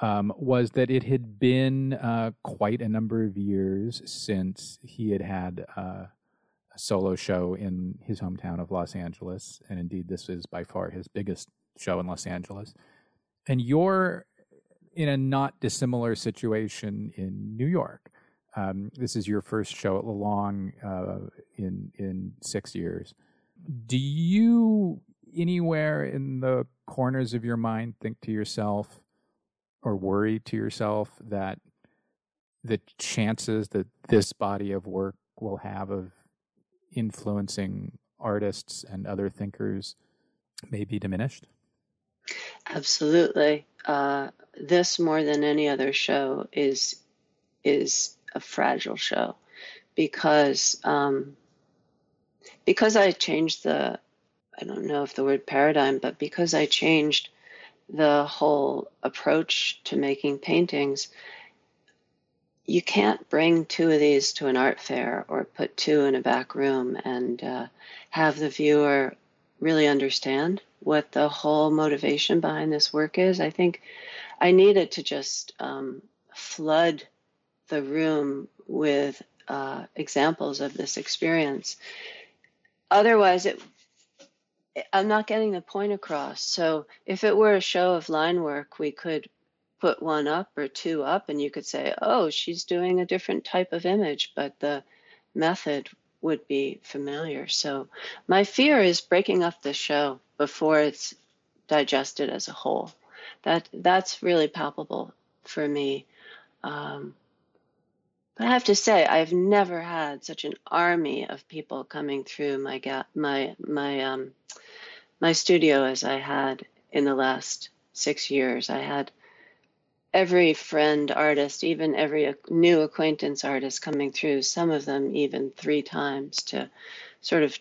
um, was that it had been uh, quite a number of years since he had had uh, a solo show in his hometown of Los Angeles. And indeed, this is by far his biggest show in Los Angeles. And you're in a not dissimilar situation in New York. Um, this is your first show at Lelong uh, in in six years. Do you anywhere in the corners of your mind think to yourself or worry to yourself that the chances that this body of work will have of influencing artists and other thinkers may be diminished? Absolutely. Uh, this more than any other show is is a fragile show because um, because I changed the I don't know if the word paradigm, but because I changed the whole approach to making paintings, you can't bring two of these to an art fair or put two in a back room and uh, have the viewer really understand what the whole motivation behind this work is. I think I needed to just um, flood the room with uh, examples of this experience. Otherwise, it I'm not getting the point across. So if it were a show of line work, we could put one up or two up, and you could say, "Oh, she's doing a different type of image," but the method would be familiar. So my fear is breaking up the show before it's digested as a whole. That that's really palpable for me. Um, but I have to say, I've never had such an army of people coming through my ga- my my um, my studio as I had in the last six years. I had every friend artist, even every new acquaintance artist coming through, some of them even three times to sort of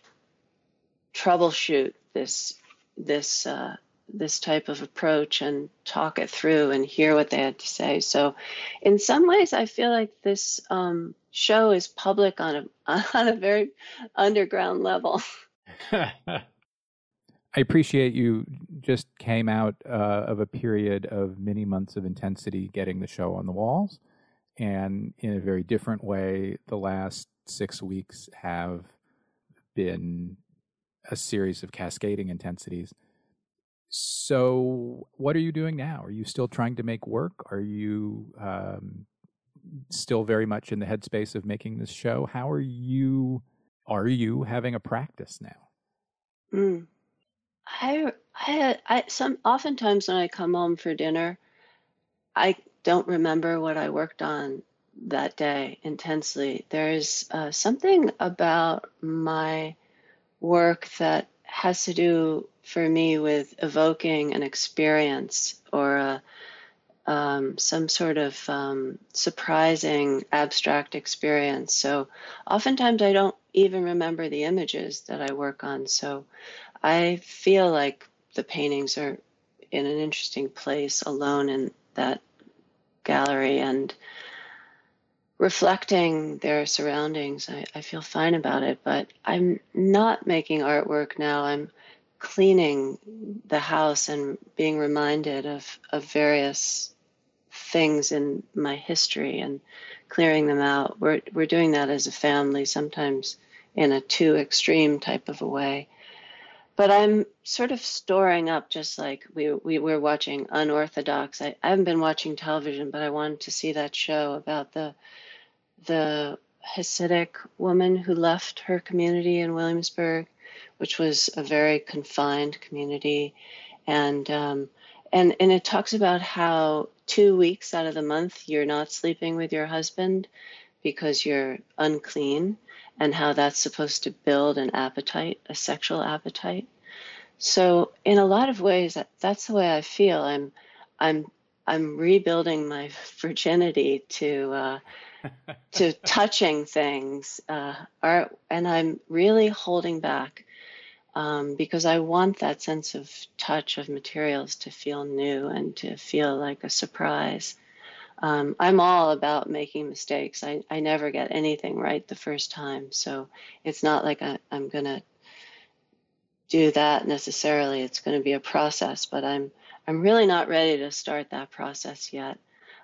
troubleshoot this this uh, this type of approach and talk it through and hear what they had to say. So, in some ways, I feel like this um, show is public on a on a very underground level. I appreciate you just came out uh, of a period of many months of intensity getting the show on the walls. And in a very different way, the last six weeks have been a series of cascading intensities. So, what are you doing now? Are you still trying to make work? Are you um, still very much in the headspace of making this show? How are you? Are you having a practice now? Mm. I I I some oftentimes when I come home for dinner, I don't remember what I worked on that day intensely. There's uh, something about my work that has to do for me with evoking an experience or a, um, some sort of um, surprising abstract experience. So oftentimes I don't even remember the images that I work on. So I feel like the paintings are in an interesting place alone in that gallery and reflecting their surroundings. I, I feel fine about it, but I'm not making artwork now. I'm cleaning the house and being reminded of, of various things in my history and clearing them out. We're, we're doing that as a family, sometimes in a too extreme type of a way but I'm sort of storing up, just like we we were watching Unorthodox. I, I haven't been watching television, but I wanted to see that show about the the Hasidic woman who left her community in Williamsburg, which was a very confined community, and um, and and it talks about how two weeks out of the month you're not sleeping with your husband because you're unclean and how that's supposed to build an appetite, a sexual appetite. So in a lot of ways, that, that's the way I feel. I'm, I'm, I'm rebuilding my virginity to uh, to touching things, uh, art, and I'm really holding back um, because I want that sense of touch of materials to feel new and to feel like a surprise. Um, I'm all about making mistakes. I, I never get anything right the first time. So it's not like I, I'm going to do that necessarily. It's going to be a process, but I'm I'm really not ready to start that process yet.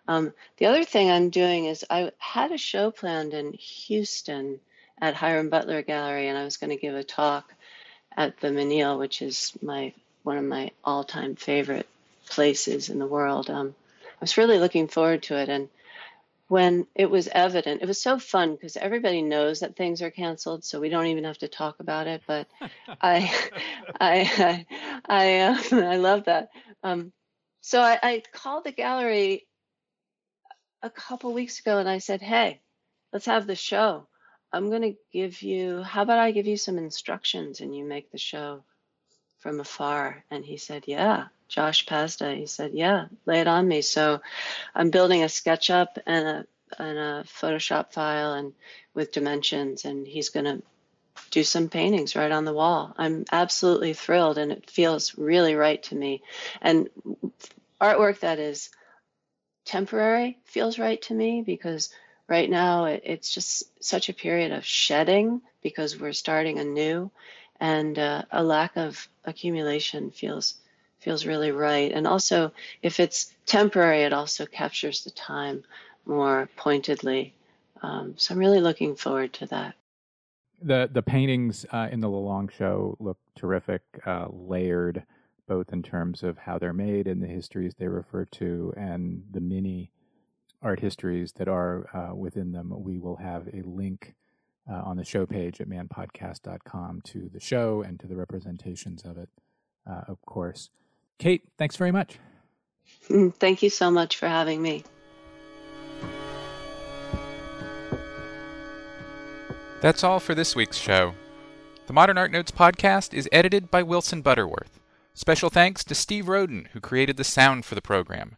Um, the other thing I'm doing is I had a show planned in Houston at Hiram Butler Gallery, and I was going to give a talk at the Menil, which is my one of my all-time favorite places in the world. Um, I was really looking forward to it, and when it was evident, it was so fun because everybody knows that things are canceled, so we don't even have to talk about it. But I, I, I, I, uh, I love that. Um, so I, I called the gallery a couple weeks ago and I said, "Hey, let's have the show. I'm going to give you. How about I give you some instructions and you make the show from afar?" And he said, "Yeah." Josh Pazda. He said, "Yeah, lay it on me." So I'm building a SketchUp and a and a Photoshop file and with dimensions, and he's going to do some paintings right on the wall. I'm absolutely thrilled, and it feels really right to me. And artwork that is temporary feels right to me because right now it, it's just such a period of shedding because we're starting anew, and uh, a lack of accumulation feels feels really right. And also, if it's temporary, it also captures the time more pointedly. Um, so I'm really looking forward to that. The the paintings uh, in the Lelong show look terrific, uh, layered, both in terms of how they're made and the histories they refer to, and the mini art histories that are uh, within them. We will have a link uh, on the show page at manpodcast.com to the show and to the representations of it, uh, of course. Kate, thanks very much. Mm, thank you so much for having me. That's all for this week's show. The Modern Art Notes podcast is edited by Wilson Butterworth. Special thanks to Steve Roden, who created the sound for the program.